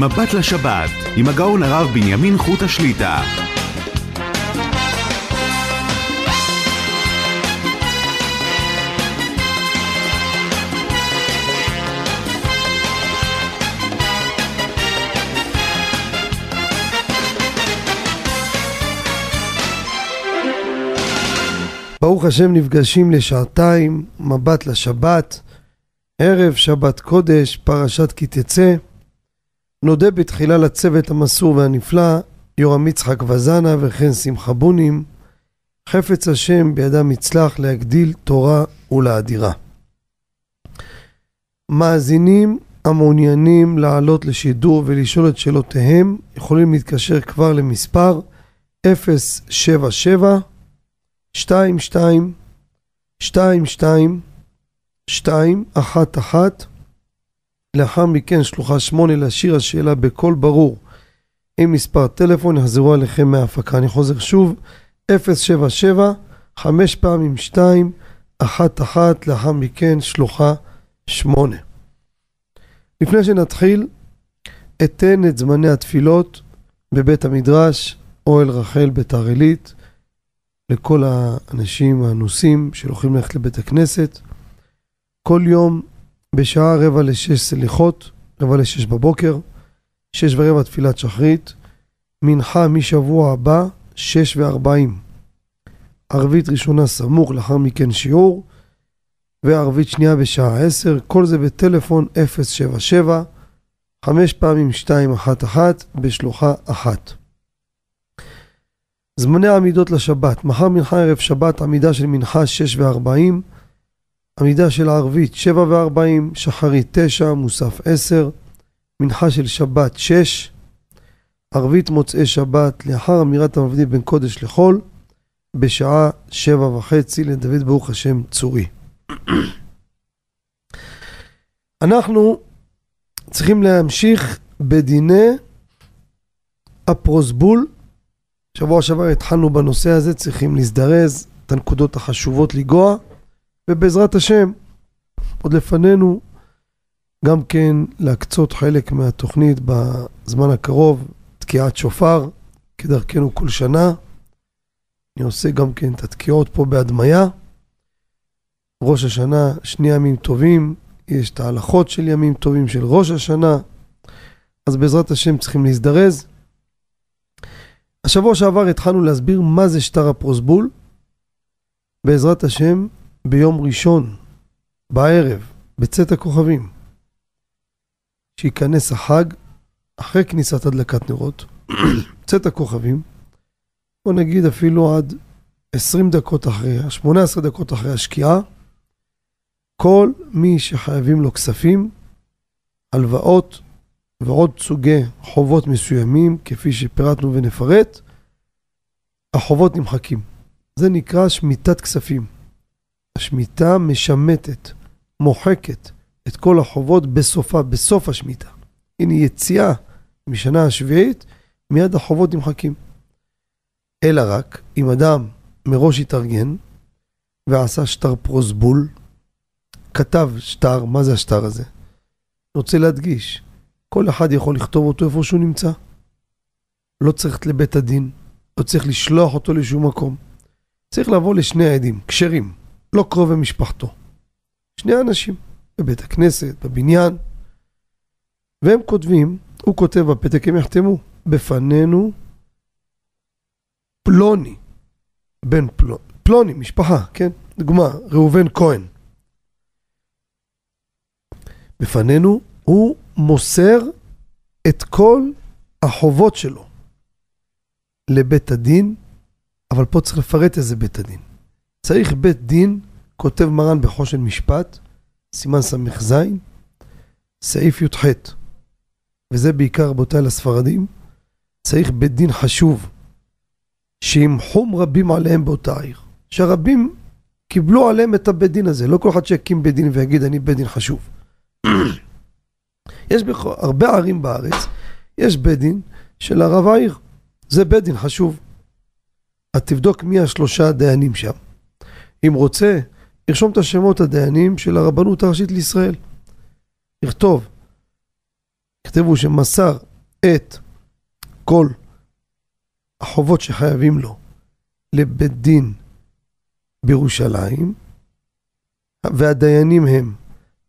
מבט לשבת, עם הגאון הרב בנימין חוט השליטה. ברוך השם נפגשים לשעתיים, מבט לשבת, ערב שבת קודש, פרשת כי תצא. נודה בתחילה לצוות המסור והנפלא, יורם יצחק וזנה וכן שמחה בונים. חפץ השם בידם יצלח להגדיל תורה ולאדירה. מאזינים המעוניינים לעלות לשידור ולשאול את שאלותיהם יכולים להתקשר כבר למספר 077 22 22 211 לאחר מכן שלוחה שמונה להשאיר השאלה בקול ברור עם מספר טלפון, יחזרו עליכם מההפקה. אני חוזר שוב, 077, חמש פעמים שתיים, אחת, אחת, לאחר מכן שלוחה שמונה. לפני שנתחיל, אתן את זמני התפילות בבית המדרש, אוהל רחל ביתר עילית. לכל האנשים האנוסים שהולכים ללכת לבית הכנסת. כל יום בשעה רבע לשש סליחות, רבע לשש בבוקר, שש ורבע תפילת שחרית, מנחה משבוע הבא, שש וארבעים. ערבית ראשונה סמוך, לאחר מכן שיעור, וערבית שנייה בשעה עשר, כל זה בטלפון 077, חמש פעמים 211 בשלוחה אחת. זמני העמידות לשבת, מחר מנחה ערב שבת עמידה של מנחה 6 ו-40, עמידה של ערבית 7 ו-40, שחרית 9, מוסף 10, מנחה של שבת 6, ערבית מוצאי שבת לאחר אמירת המבדיל בין קודש לחול, בשעה 7 וחצי לדוד ברוך השם צורי. אנחנו צריכים להמשיך בדיני הפרוסבול שבוע שעבר התחלנו בנושא הזה, צריכים להזדרז, את הנקודות החשובות לגוע, ובעזרת השם, עוד לפנינו גם כן להקצות חלק מהתוכנית בזמן הקרוב, תקיעת שופר, כדרכנו כל שנה. אני עושה גם כן את התקיעות פה בהדמיה. ראש השנה, שני ימים טובים, יש את ההלכות של ימים טובים של ראש השנה, אז בעזרת השם צריכים להזדרז. השבוע שעבר התחלנו להסביר מה זה שטר הפרוסבול. בעזרת השם, ביום ראשון, בערב, בצאת הכוכבים, שייכנס החג, אחרי כניסת הדלקת נרות, צאת הכוכבים, בוא נגיד אפילו עד 20 דקות אחרי, 18 דקות אחרי השקיעה, כל מי שחייבים לו כספים, הלוואות, ועוד סוגי חובות מסוימים, כפי שפירטנו ונפרט, החובות נמחקים. זה נקרא שמיטת כספים. השמיטה משמטת, מוחקת את כל החובות בסופה, בסוף השמיטה. הנה יציאה משנה השביעית, מיד החובות נמחקים. אלא רק אם אדם מראש התארגן ועשה שטר פרוסבול, כתב שטר, מה זה השטר הזה? אני רוצה להדגיש, כל אחד יכול לכתוב אותו איפה שהוא נמצא. לא צריך לבית הדין, לא צריך לשלוח אותו לשום מקום. צריך לבוא לשני העדים, כשרים, לא קרובי משפחתו. שני אנשים, בבית הכנסת, בבניין, והם כותבים, הוא כותב בפתק, הם יחתמו, בפנינו פלוני, בן פלוני, פלוני, משפחה, כן? דוגמה, ראובן כהן. בפנינו הוא מוסר את כל החובות שלו לבית הדין, אבל פה צריך לפרט איזה בית הדין. צריך בית דין, כותב מרן בחושן משפט, סימן ס"ז, סעיף י"ח, וזה בעיקר רבותיי לספרדים, צריך בית דין חשוב, שימחום רבים עליהם באותה עיר. שהרבים קיבלו עליהם את הבית דין הזה, לא כל אחד שיקים בית דין ויגיד אני בית דין חשוב. יש בהרבה ערים בארץ, יש בית דין של הרב העיר. זה בית דין חשוב. אז תבדוק מי השלושה הדיינים שם. אם רוצה, ירשום את השמות הדיינים של הרבנות הראשית לישראל. יכתוב כתבו שמסר את כל החובות שחייבים לו לבית דין בירושלים, והדיינים הם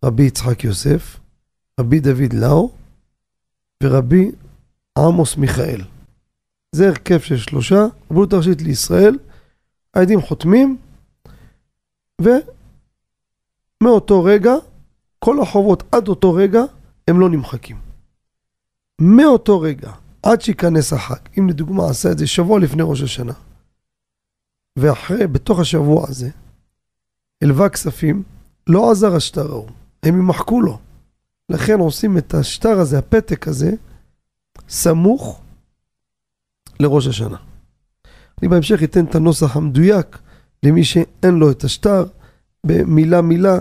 רבי יצחק יוסף, רבי דוד לאו ורבי עמוס מיכאל. זה הרכב של שלושה, רבנות הראשית לישראל, העדים חותמים, ומאותו רגע, כל החובות עד אותו רגע, הם לא נמחקים. מאותו רגע, עד שייכנס החג, אם לדוגמה עשה את זה שבוע לפני ראש השנה, ואחרי, בתוך השבוע הזה, הלווה כספים, לא עזר השטר ההוא, הם ימחקו לו. לכן עושים את השטר הזה, הפתק הזה, סמוך לראש השנה. אני בהמשך אתן את הנוסח המדויק למי שאין לו את השטר, במילה מילה,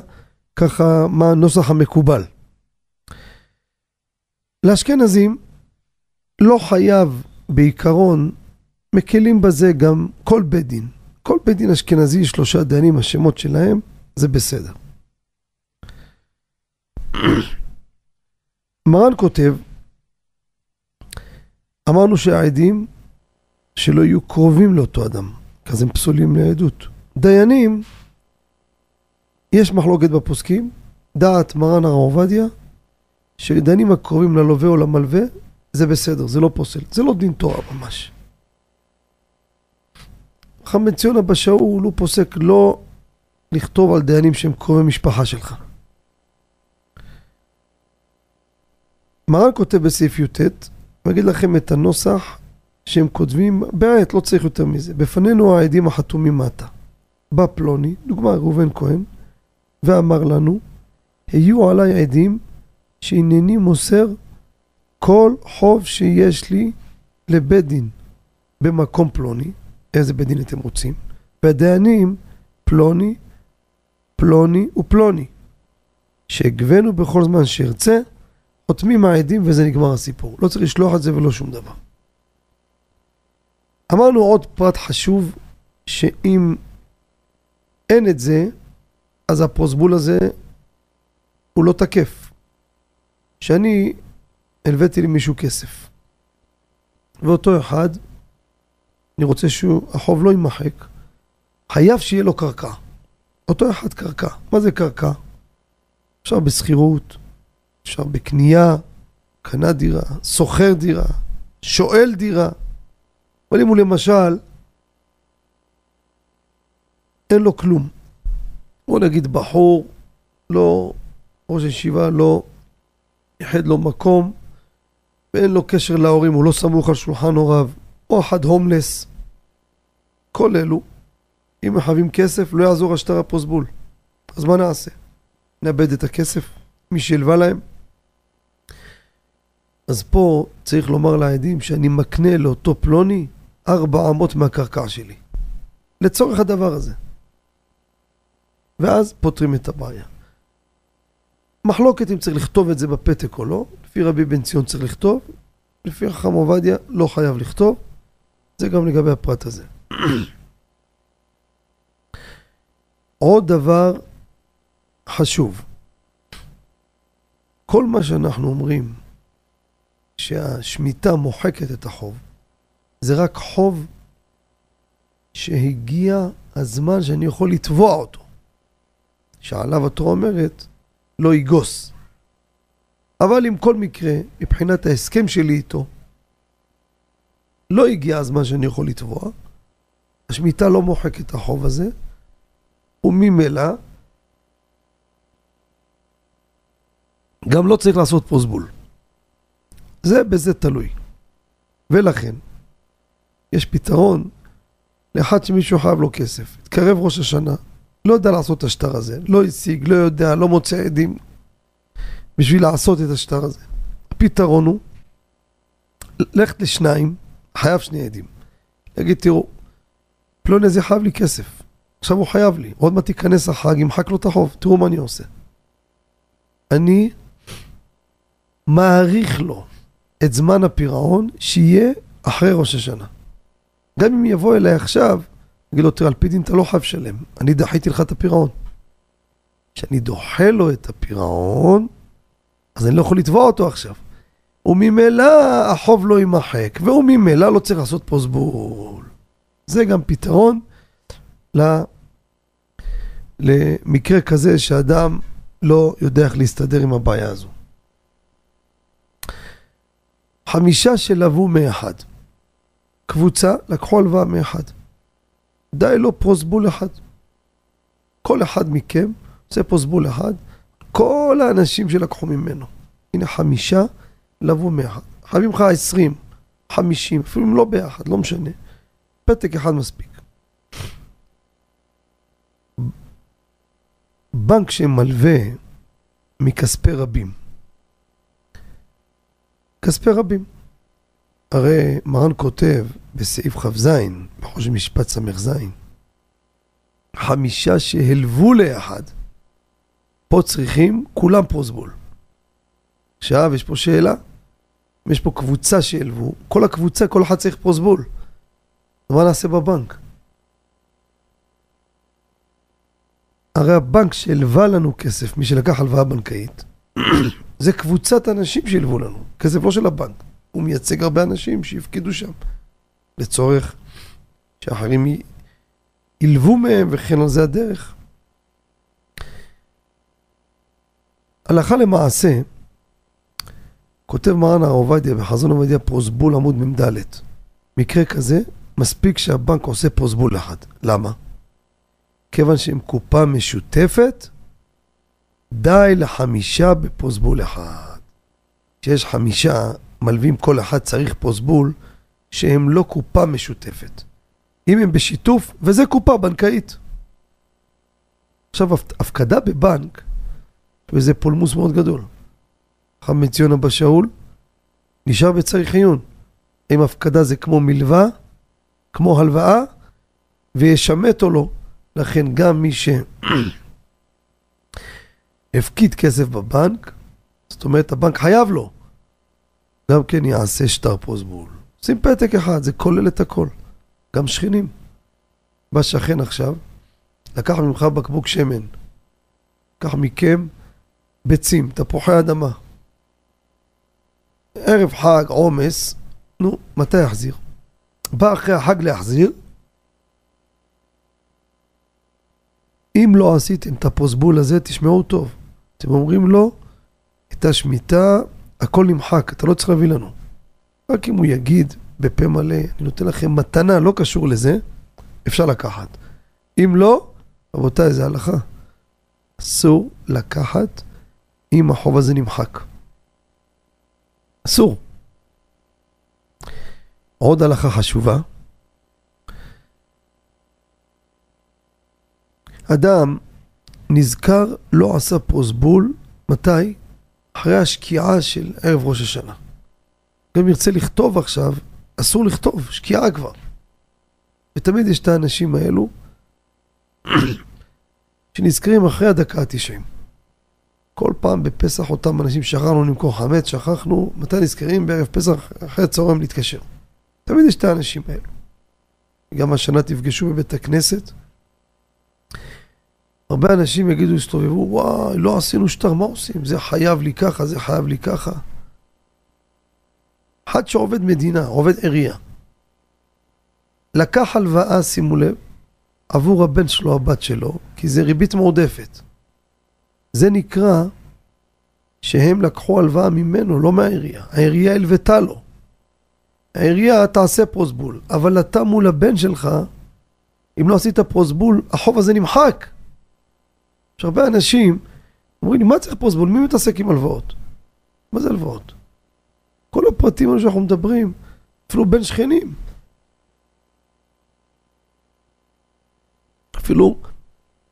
ככה מה הנוסח המקובל. לאשכנזים לא חייב בעיקרון, מקלים בזה גם כל בית דין. כל בית דין אשכנזי, שלושה דיינים, השמות שלהם, זה בסדר. מרן כותב, אמרנו שהעדים שלא יהיו קרובים לאותו אדם, כי אז הם פסולים לעדות. דיינים, יש מחלוקת בפוסקים, דעת מרן הרב עובדיה, שדיינים הקרובים ללווה או למלווה, זה בסדר, זה לא פוסל, זה לא דין תורה ממש. בן ציון אבא שאול הוא פוסק לא לכתוב על דיינים שהם קרובי משפחה שלך. מרן כותב בסעיף י"ט, אני אגיד לכם את הנוסח שהם כותבים, באמת לא צריך יותר מזה. בפנינו העדים החתומים מטה. בא פלוני, דוגמה ראובן כהן, ואמר לנו, היו עליי עדים שהנני מוסר כל חוב שיש לי לבית דין במקום פלוני, איזה בית דין אתם רוצים, והדיינים פלוני, פלוני ופלוני, שהגבנו בכל זמן שארצה, חותמים העדים וזה נגמר הסיפור. לא צריך לשלוח את זה ולא שום דבר. אמרנו עוד פרט חשוב, שאם אין את זה, אז הפרוסבול הזה הוא לא תקף. שאני הלוויתי למישהו כסף, ואותו אחד, אני רוצה שהחוב לא יימחק, חייב שיהיה לו קרקע. אותו אחד קרקע. מה זה קרקע? אפשר בשכירות, אפשר בקנייה, קנה דירה, שוכר דירה, שואל דירה. אבל אם הוא למשל, אין לו כלום. בוא נגיד בחור, לא, ראש ישיבה לא ייחד לו מקום, ואין לו קשר להורים, הוא לא סמוך על שולחן הוריו, או אחד הומלס. כל אלו, אם מחייבים כסף, לא יעזור השטר הפוסבול. אז מה נעשה? נאבד את הכסף? מי שהלווה להם? אז פה צריך לומר לעדים שאני מקנה לאותו פלוני ארבע אמות מהקרקע שלי. לצורך הדבר הזה. ואז פותרים את הבעיה. מחלוקת אם צריך לכתוב את זה בפתק או לא, לפי רבי בן ציון צריך לכתוב, לפי חכם עובדיה לא חייב לכתוב, זה גם לגבי הפרט הזה. עוד דבר חשוב, כל מה שאנחנו אומרים שהשמיטה מוחקת את החוב, זה רק חוב שהגיע הזמן שאני יכול לתבוע אותו. שעליו התורה אומרת, לא יגוס. אבל אם כל מקרה, מבחינת ההסכם שלי איתו, לא הגיע הזמן שאני יכול לתבוע, השמיטה לא מוחקת את החוב הזה, וממילא גם לא צריך לעשות פוסבול. זה בזה תלוי. ולכן, יש פתרון לאחד שמישהו חייב לו כסף. התקרב ראש השנה, לא יודע לעשות את השטר הזה, לא השיג, לא יודע, לא מוצא עדים בשביל לעשות את השטר הזה. הפתרון הוא ללכת לשניים, חייב שני עדים. להגיד, תראו, פלוני הזה חייב לי כסף, עכשיו הוא חייב לי, עוד מעט תיכנס החג, ימחק לו את החוב, תראו מה אני עושה. אני מעריך לו את זמן הפירעון שיהיה אחרי ראש השנה. גם אם יבוא אליי עכשיו, אגיד לו, תראה, על פי דין אתה לא חייב לשלם, אני דחיתי לך את הפירעון. כשאני דוחה לו את הפירעון, אז אני לא יכול לתבוע אותו עכשיו. וממילא החוב לא יימחק, וממילא לא צריך לעשות פוסבול. זה גם פתרון למקרה כזה שאדם לא יודע איך להסתדר עם הבעיה הזו. חמישה שלוו מאחד. קבוצה לקחו הלוואה מאחד. די לו פרוסבול אחד. כל אחד מכם עושה פרוסבול אחד, כל האנשים שלקחו ממנו. הנה חמישה לבוא מאחד. חייבים לך עשרים, חמישים, אפילו אם לא ביחד, לא משנה. פתק אחד מספיק. בנק שמלווה מכספי רבים. כספי רבים. הרי מרן כותב בסעיף כ"ז, בחושן משפט ס"ז, חמישה שהלוו לאחד, פה צריכים כולם פרוסבול. עכשיו, יש פה שאלה. יש פה קבוצה שהלוו, כל הקבוצה, כל אחד צריך פרוסבול. מה נעשה בבנק? הרי הבנק שהלווה לנו כסף, מי שלקח הלוואה בנקאית, זה קבוצת אנשים שהלוו לנו, כסף לא של הבנק. הוא מייצג הרבה אנשים שיפקידו שם, לצורך שאחרים ילוו מהם וכן על זה הדרך. הלכה למעשה, כותב מרן הר עובדיה בחזון עובדיה פרוסבול עמוד מ"ד. מקרה כזה, מספיק שהבנק עושה פרוסבול אחד. למה? כיוון שהם קופה משותפת, די לחמישה בפרוסבול אחד. כשיש חמישה, מלווים כל אחד צריך פרוסבול שהם לא קופה משותפת. אם הם בשיתוף, וזה קופה בנקאית. עכשיו, הפקדה בבנק, וזה פולמוס מאוד גדול. חמד ציון אבא שאול, נשאר בצריך עיון. אם הפקדה זה כמו מלווה, כמו הלוואה, וישמט או לא. לכן גם מי שהפקיד כסף בבנק, זאת אומרת הבנק חייב לו, גם כן יעשה שטר פרוסבול. שים פתק אחד, זה כולל את הכל. גם שכנים. בא שכן עכשיו, לקח ממך בקבוק שמן, לקח מכם ביצים, תפוחי אדמה. ערב חג, עומס, נו, מתי יחזיר? בא אחרי החג להחזיר, אם לא עשיתם את הפוסבול הזה, תשמעו טוב. אתם אומרים לו, הייתה שמיטה, הכל נמחק, אתה לא צריך להביא לנו. רק אם הוא יגיד בפה מלא, אני נותן לכם מתנה, לא קשור לזה, אפשר לקחת. אם לא, רבותיי, זה הלכה. אסור לקחת אם החוב הזה נמחק. אסור. עוד הלכה חשובה. אדם נזכר, לא עשה פרוסבול, מתי? אחרי השקיעה של ערב ראש השנה. גם ירצה לכתוב עכשיו, אסור לכתוב, שקיעה כבר. ותמיד יש את האנשים האלו שנזכרים אחרי הדקה ה-90. כל פעם בפסח אותם אנשים שכחנו למכור חמץ, שכחנו, מתי נזכרים? בערב פסח, אחרי הצהריים להתקשר. תמיד יש את האנשים האלו. גם השנה תפגשו בבית הכנסת. הרבה אנשים יגידו, יסתובבו, וואי, לא עשינו שטר, מה עושים? זה חייב לי ככה, זה חייב לי ככה. אחד שעובד מדינה, עובד עירייה, לקח הלוואה, שימו לב, עבור הבן שלו, הבת שלו, כי זה ריבית מועדפת. זה נקרא שהם לקחו הלוואה ממנו, לא מהעירייה. העירייה הלוותה לו. העירייה תעשה פרוסבול, אבל אתה מול הבן שלך, אם לא עשית פרוסבול, החוב הזה נמחק. יש הרבה אנשים אומרים לי, מה צריך פרוסבול? מי מתעסק עם הלוואות? מה זה הלוואות? כל הפרטים האלה שאנחנו מדברים, אפילו בין שכנים. אפילו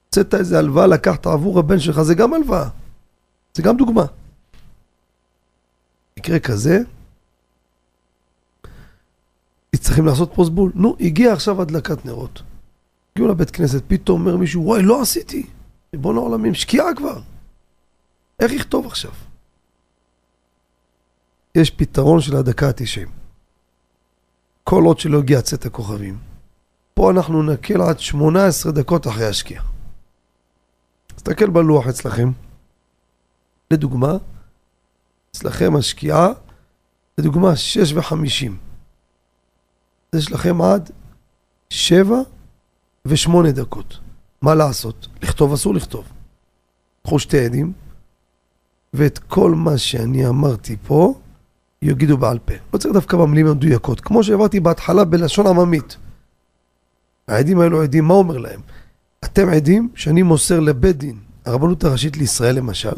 הוצאת איזה הלוואה, לקחת עבור הבן שלך, זה גם הלוואה. זה גם דוגמה. מקרה כזה, צריכים לעשות פרוסבול. נו, הגיע עכשיו הדלקת נרות. הגיעו לבית כנסת, פתאום אומר מישהו, וואי, לא עשיתי. ריבון העולמים, שקיעה כבר. איך יכתוב עכשיו? יש פתרון של הדקה ה-90. כל עוד שלא הגיע צאת הכוכבים. פה אנחנו נקל עד 18 דקות אחרי השקיעה. תסתכל בלוח אצלכם. לדוגמה, אצלכם השקיעה לדוגמה, שש וחמישים. יש לכם עד שבע ושמונה דקות. מה לעשות? לכתוב אסור לכתוב. קחו שתי עדים, ואת כל מה שאני אמרתי פה, יגידו בעל פה. לא צריך דווקא במילים המדויקות, כמו שהעברתי בהתחלה בלשון עממית. העדים האלו עדים, מה אומר להם? אתם עדים שאני מוסר לבית דין, הרבנות הראשית לישראל למשל,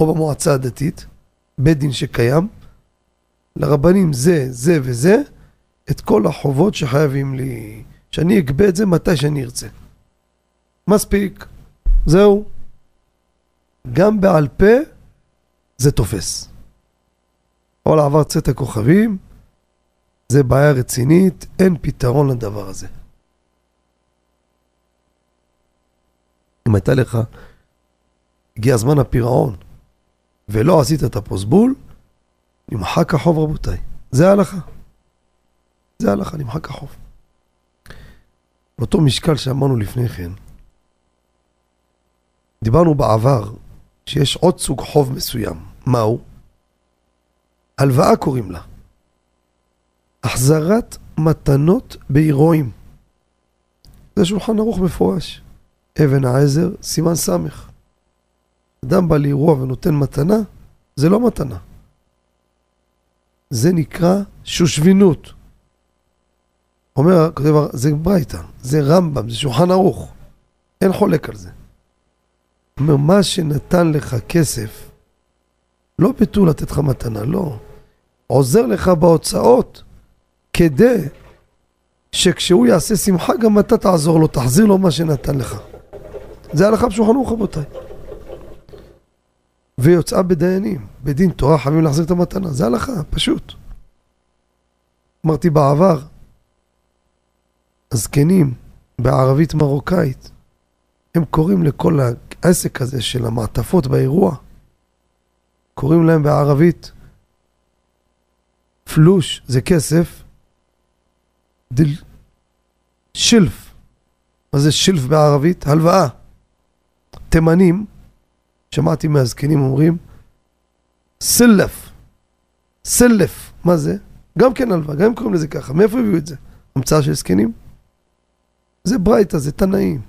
או במועצה הדתית, בית דין שקיים, לרבנים זה, זה וזה, את כל החובות שחייבים לי, שאני אגבה את זה מתי שאני ארצה. מספיק, זהו. גם בעל פה זה תופס. אבל עבר צאת הכוכבים, זה בעיה רצינית, אין פתרון לדבר הזה. אם הייתה לך, הגיע זמן הפירעון, ולא עשית את הפוסבול, נמחק החוב רבותיי. זה ההלכה. זה ההלכה, נמחק החוב. באותו משקל שאמרנו לפני כן, דיברנו בעבר שיש עוד סוג חוב מסוים. מהו? הלוואה קוראים לה. החזרת מתנות באירועים. זה שולחן ערוך מפורש. אבן העזר, סימן סמך. אדם בא לאירוע ונותן מתנה, זה לא מתנה. זה נקרא שושבינות. אומר, כותב, זה ברייתא, זה רמב"ם, זה שולחן ערוך. אין חולק על זה. אומר, מה שנתן לך כסף, לא ביטול לתת לך מתנה, לא. עוזר לך בהוצאות כדי שכשהוא יעשה שמחה גם אתה תעזור לו, תחזיר לו מה שנתן לך. זה הלכה בשולחן ערוך רבותיי. ויוצאה בדיינים, בדין תורה חייבים להחזיר את המתנה, זה הלכה, פשוט. אמרתי בעבר, הזקנים בערבית מרוקאית, הם קוראים לכל העסק הזה של המעטפות באירוע, קוראים להם בערבית פלוש, זה כסף, דל... שילף. מה זה שילף בערבית? הלוואה. תימנים, שמעתי מהזקנים אומרים, סלף. סלף. מה זה? גם כן הלוואה, גם קוראים לזה ככה. מאיפה הביאו את זה? המצאה של זקנים? זה ברייתא, זה תנאים.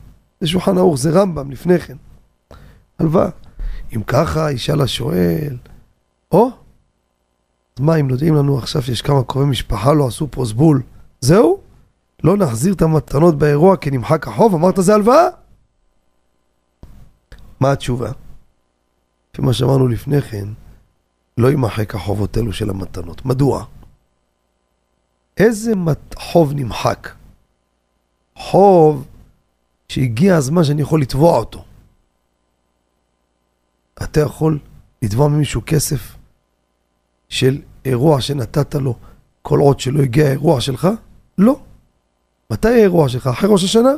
זה שולחן ערוך, זה רמב"ם לפני כן. הלוואה. אם ככה, ישאל השואל, או, אז מה, אם יודעים לנו עכשיו שיש כמה קרובי משפחה לא עשו פרוסבול, זהו? לא נחזיר את המתנות באירוע כי נמחק החוב? אמרת זה הלוואה? מה התשובה? לפי מה שאמרנו לפני כן, לא יימחק החובות אלו של המתנות. מדוע? איזה חוב נמחק? חוב שהגיע הזמן שאני יכול לתבוע אותו. אתה יכול לתבוע ממישהו כסף של אירוע שנתת לו כל עוד שלא הגיע האירוע שלך? לא. מתי האירוע שלך? אחרי ראש השנה?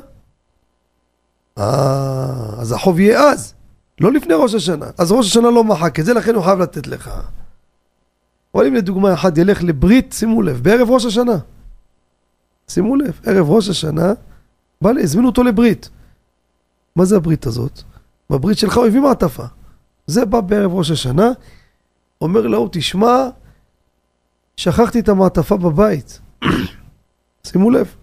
אה, אז החוב יהיה אז, לא לפני ראש השנה. אז ראש השנה לא מחק את זה, לכן הוא חייב לתת לך. אבל אם לדוגמה אחד ילך לברית, שימו לב, בערב ראש השנה. שימו לב, ערב ראש השנה, בא לי, הזמינו אותו לברית. מה זה הברית הזאת? בברית שלך הוא הביא מעטפה. זה בא בערב ראש השנה, אומר לו, תשמע, שכחתי את המעטפה בבית. שימו לב.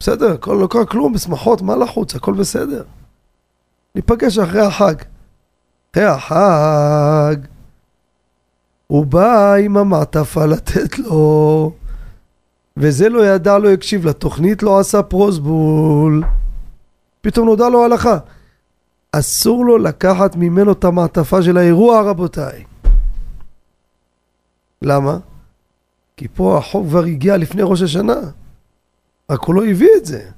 בסדר, הכל לא קרה כלום, בשמחות, מה לחוץ, הכל בסדר. ניפגש אחרי החג. אחרי החג, הוא בא עם המעטפה לתת לו, וזה לא ידע, לא הקשיב לתוכנית, לא עשה פרוסבול. פתאום נודע לו הלכה. אסור לו לקחת ממנו את המעטפה של האירוע, רבותיי. למה? כי פה החוק כבר הגיע לפני ראש השנה. רק הוא לא הביא את זה.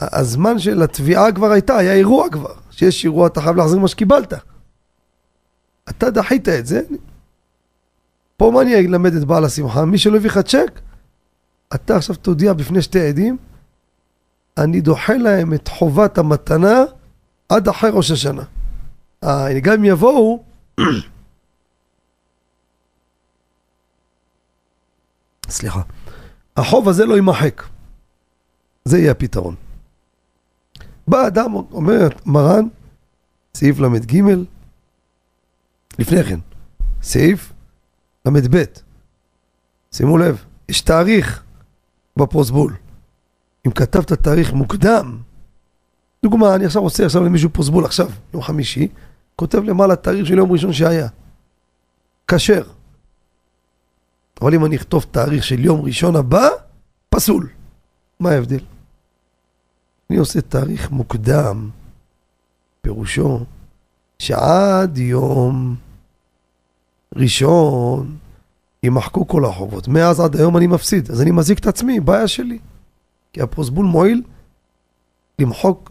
הזמן של התביעה כבר הייתה, היה אירוע כבר. שיש אירוע אתה חייב להחזיר מה שקיבלת. אתה דחית את זה. פה מה אני אלמד את בעל השמחה? מי שלא הביא לך צ'ק, אתה עכשיו תודיע בפני שתי עדים, אני דוחה להם את חובת המתנה עד אחרי ראש השנה. אה, גם אם יבואו, סליחה, החוב הזה לא יימחק. זה יהיה הפתרון. בא אדם, אומר מרן, סעיף ל"ג, לפני כן, סעיף ל"ב. שימו לב, יש תאריך בפרוסבול. אם כתבת תאריך מוקדם, דוגמה, אני עכשיו עושה עכשיו למישהו פרוסבול עכשיו, יום חמישי, כותב למעלה תאריך של יום ראשון שהיה. כשר. אבל אם אני אכתוב תאריך של יום ראשון הבא, פסול. מה ההבדל? אני עושה תאריך מוקדם, פירושו שעד יום ראשון יימחקו כל החובות. מאז עד היום אני מפסיד, אז אני מזיק את עצמי, בעיה שלי. כי הפרוסבול מועיל למחוק,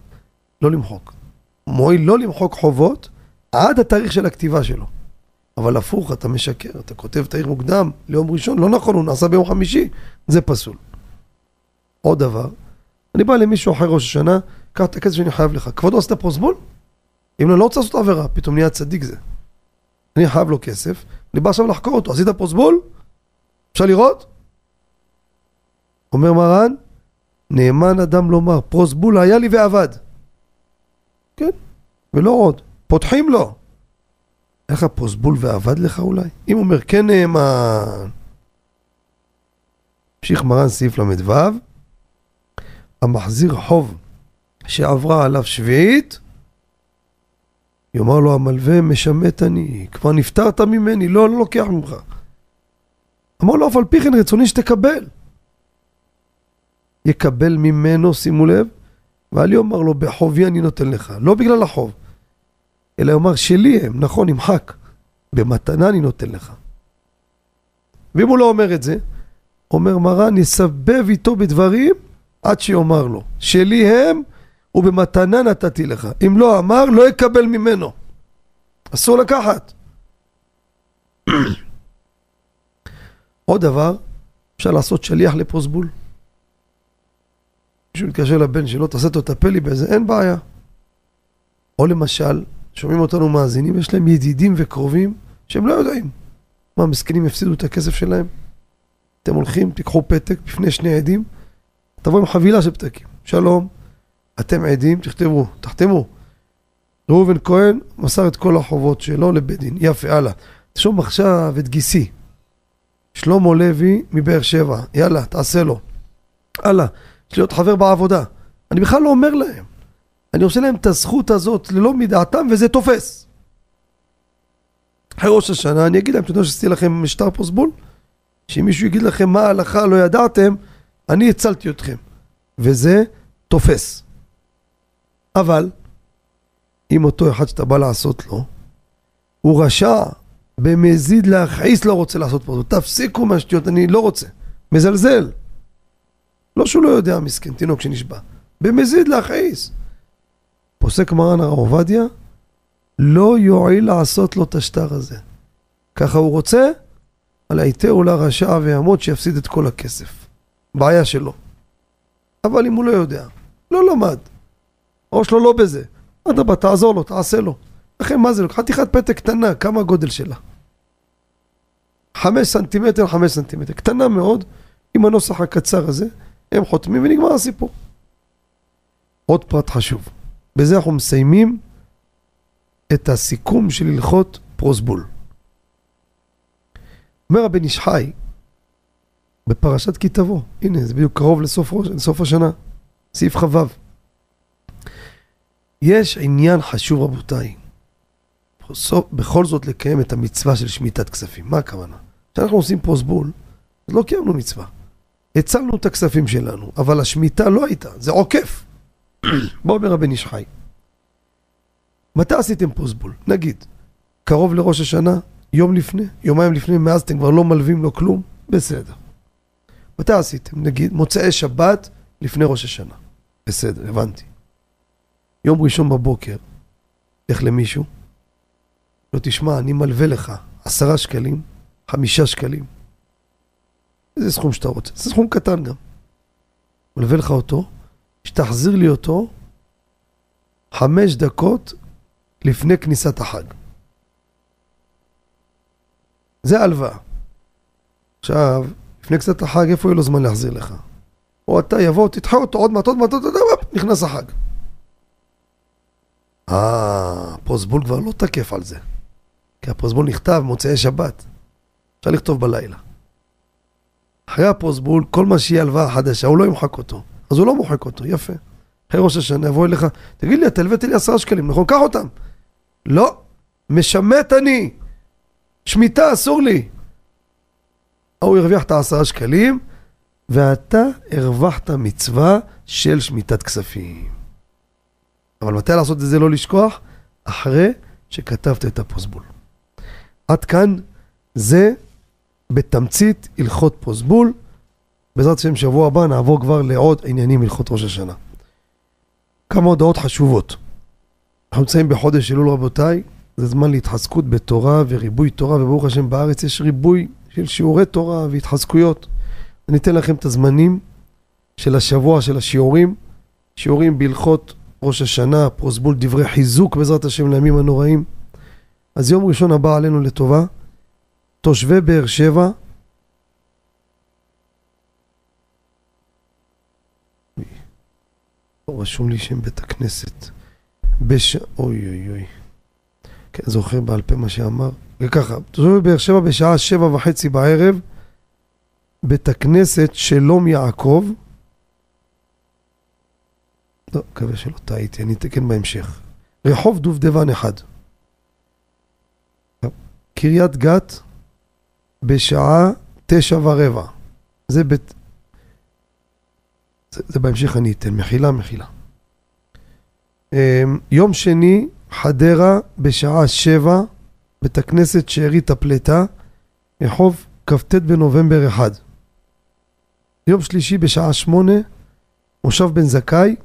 לא למחוק, מועיל לא למחוק חובות עד התאריך של הכתיבה שלו. אבל הפוך, אתה משקר, אתה כותב תאריך מוקדם ליום ראשון, לא נכון, הוא נעשה ביום חמישי, זה פסול. עוד דבר, אני בא למישהו אחרי ראש השנה, קח את הכסף שאני חייב לך. כבודו עשית פרוסבול? אם לא, לא רוצה לעשות עבירה, פתאום נהיה צדיק זה. אני חייב לו כסף, אני בא עכשיו לחקור אותו, עשית פרוסבול? אפשר לראות? אומר מרן, נאמן אדם לומר, פרוסבול היה לי ועבד. כן, ולא עוד. פותחים לו. איך הפרוסבול ועבד לך אולי? אם אומר, כן נאמן. המשיך מרן סעיף ל"ו, המחזיר חוב שעברה עליו שביעית, יאמר לו המלווה, משמט אני, כבר נפטרת ממני, לא, לא לוקח ממך. אמר לו, אף על פי כן רצוני שתקבל. יקבל ממנו, שימו לב, ואל יאמר לו, בחובי אני נותן לך, לא בגלל החוב, אלא יאמר, שלי הם, נכון, נמחק, במתנה אני נותן לך. ואם הוא לא אומר את זה, אומר מרן, יסבב איתו בדברים עד שיאמר לו, שלי הם ובמתנה נתתי לך. אם לא אמר, לא יקבל ממנו. אסור לקחת. עוד דבר, אפשר לעשות שליח לפרוסבול. מישהו מתקשר לבן שלו, תעשה אותו, תטפל לי באיזה, אין בעיה. או למשל, שומעים אותנו מאזינים, יש להם ידידים וקרובים שהם לא יודעים. מה, מסכנים יפסידו את הכסף שלהם? אתם הולכים, תיקחו פתק בפני שני עדים, תבואו עם חבילה של פתקים. שלום, אתם עדים, תכתבו, תחתמו. ראובן כהן מסר את כל החובות שלו לבית דין. יפה, הלאה. תשום עכשיו את גיסי, שלמה לוי מבאר שבע. יאללה, תעשה לו. הלאה, יש עוד חבר בעבודה. אני בכלל לא אומר להם. אני עושה להם את הזכות הזאת ללא מדעתם, וזה תופס. אחרי ראש השנה אני אגיד להם, אתם יודעים שעשיתי לכם משטר פוסבול? שאם מישהו יגיד לכם מה ההלכה לא ידעתם, אני הצלתי אתכם. וזה תופס. אבל, אם אותו אחד שאתה בא לעשות לו, הוא רשע, במזיד להכעיס לא רוצה לעשות פה, תפסיקו מהשטויות, אני לא רוצה. מזלזל. לא שהוא לא יודע, מסכן, תינוק שנשבע. במזיד להכעיס. פוסק מרן הרב עובדיה, לא יועיל לעשות לו את השטר הזה. ככה הוא רוצה, על היתר לרשע ויעמוד שיפסיד את כל הכסף. בעיה שלו. אבל אם הוא לא יודע, לא למד, הראש שלו לא בזה, אדרבה, תעזור לו, תעשה לו. לכן מה זה? חתיכת פתק קטנה, כמה הגודל שלה? חמש סנטימטר, חמש סנטימטר, קטנה מאוד, עם הנוסח הקצר הזה, הם חותמים ונגמר הסיפור. עוד פרט חשוב, בזה אנחנו מסיימים את הסיכום של הלכות פרוסבול. אומר הבן איש חי, בפרשת כי תבוא, הנה זה בדיוק קרוב לסוף, לסוף השנה, סעיף כ"ו. יש עניין חשוב רבותיי, בכל זאת לקיים את המצווה של שמיטת כספים. מה הכוונה? כשאנחנו עושים פרוסבול, אז לא קיימנו מצווה. הצלנו את הכספים שלנו, אבל השמיטה לא הייתה, זה עוקף. בוא אומר הבן איש חי. מתי עשיתם פרוסבול? נגיד, קרוב לראש השנה, יום לפני, יומיים לפני, מאז אתם כבר לא מלווים לו כלום, בסדר. מתי עשיתם? נגיד, מוצאי שבת לפני ראש השנה. בסדר, הבנתי. יום ראשון בבוקר, לך למישהו, לא תשמע, אני מלווה לך עשרה שקלים, חמישה שקלים. איזה סכום שאתה רוצה, זה סכום קטן גם. מלווה לך אותו, שתחזיר לי אותו חמש דקות לפני כניסת החג. זה הלוואה. עכשיו, לפני כניסת החג, איפה יהיה לו זמן להחזיר לך? או אתה יבוא, תדחה אותו עוד מעט, עוד מעט, נכנס החג. אה, פוסבול כבר לא תקף על זה. כי הפרוזבול נכתב מוצאי שבת. אפשר לכתוב בלילה. אחרי הפרוזבול, כל מה שיהיה הלוואה חדשה, הוא לא ימחק אותו. אז הוא לא מוחק אותו, יפה. אחרי ראש השנה יבוא אליך, תגיד לי, אתה הלווית לי עשרה שקלים, נכון? קח אותם. לא, משמט אני. שמיטה, אסור לי. ההוא הרוויח את העשרה שקלים, ואתה הרווחת מצווה של שמיטת כספים. אבל מתי לעשות את זה לא לשכוח? אחרי שכתבת את הפוסבול. עד כאן זה בתמצית הלכות פוסבול. בעזרת השם שבוע הבא נעבור כבר לעוד עניינים הלכות ראש השנה. כמה הודעות חשובות. אנחנו נמצאים בחודש אלול רבותיי, זה זמן להתחזקות בתורה וריבוי תורה, וברוך השם בארץ יש ריבוי של שיעורי תורה והתחזקויות. אני אתן לכם את הזמנים של השבוע של השיעורים, שיעורים בהלכות ראש השנה, פרוסבול דברי חיזוק בעזרת השם לימים הנוראים. אז יום ראשון הבא עלינו לטובה, תושבי באר שבע, לא רשום לי שם בית הכנסת. בש... אוי אוי אוי. כן, זוכר בעל פה מה שאמר. וככה, תושבי באר שבע בשעה שבע וחצי בערב, בית הכנסת שלום יעקב. לא, מקווה שלא טעיתי, אני אתקן בהמשך. רחוב דובדבן אחד. קריית גת בשעה תשע ורבע. זה בית... זה, זה בהמשך אני אתן, מחילה, מחילה. אמ, יום שני, חדרה בשעה שבע, בית הכנסת שארית הפלטה, רחוב כ"ט בנובמבר 1. יום שלישי בשעה שמונה, מושב בן זכאי,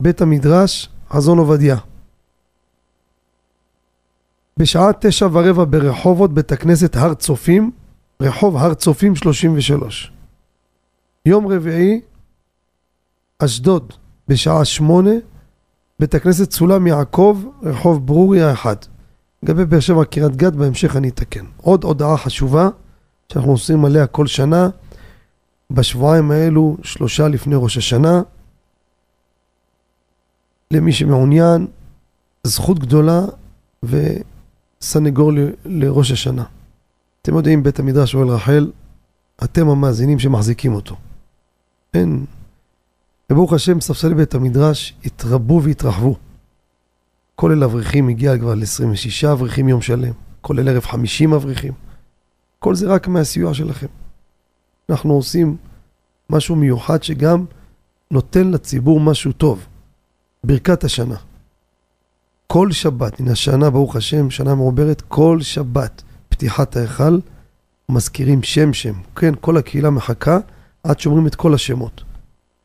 בית המדרש, חזון עובדיה. בשעה תשע ורבע ברחובות, בית הכנסת הר צופים, רחוב הר צופים 33. יום רביעי, אשדוד, בשעה שמונה, בית הכנסת סולם יעקב, רחוב ברוריה 1. לגבי באר שבע קריית גת, בהמשך אני אתקן. עוד הודעה חשובה, שאנחנו עושים עליה כל שנה, בשבועיים האלו, שלושה לפני ראש השנה. למי שמעוניין, זכות גדולה וסנגור ל- לראש השנה. אתם יודעים, בית המדרש אוהל רחל, אתם המאזינים שמחזיקים אותו. אין. וברוך השם, ספסלי בית המדרש התרבו והתרחבו. כולל אברכים הגיע כבר ל-26 אברכים יום שלם, כולל ערב 50 אברכים. כל זה רק מהסיוע שלכם. אנחנו עושים משהו מיוחד שגם נותן לציבור משהו טוב. ברכת השנה. כל שבת, הנה השנה, ברוך השם, שנה מעוברת, כל שבת, פתיחת ההיכל, מזכירים שם שם. כן, כל הקהילה מחכה עד שאומרים את כל השמות.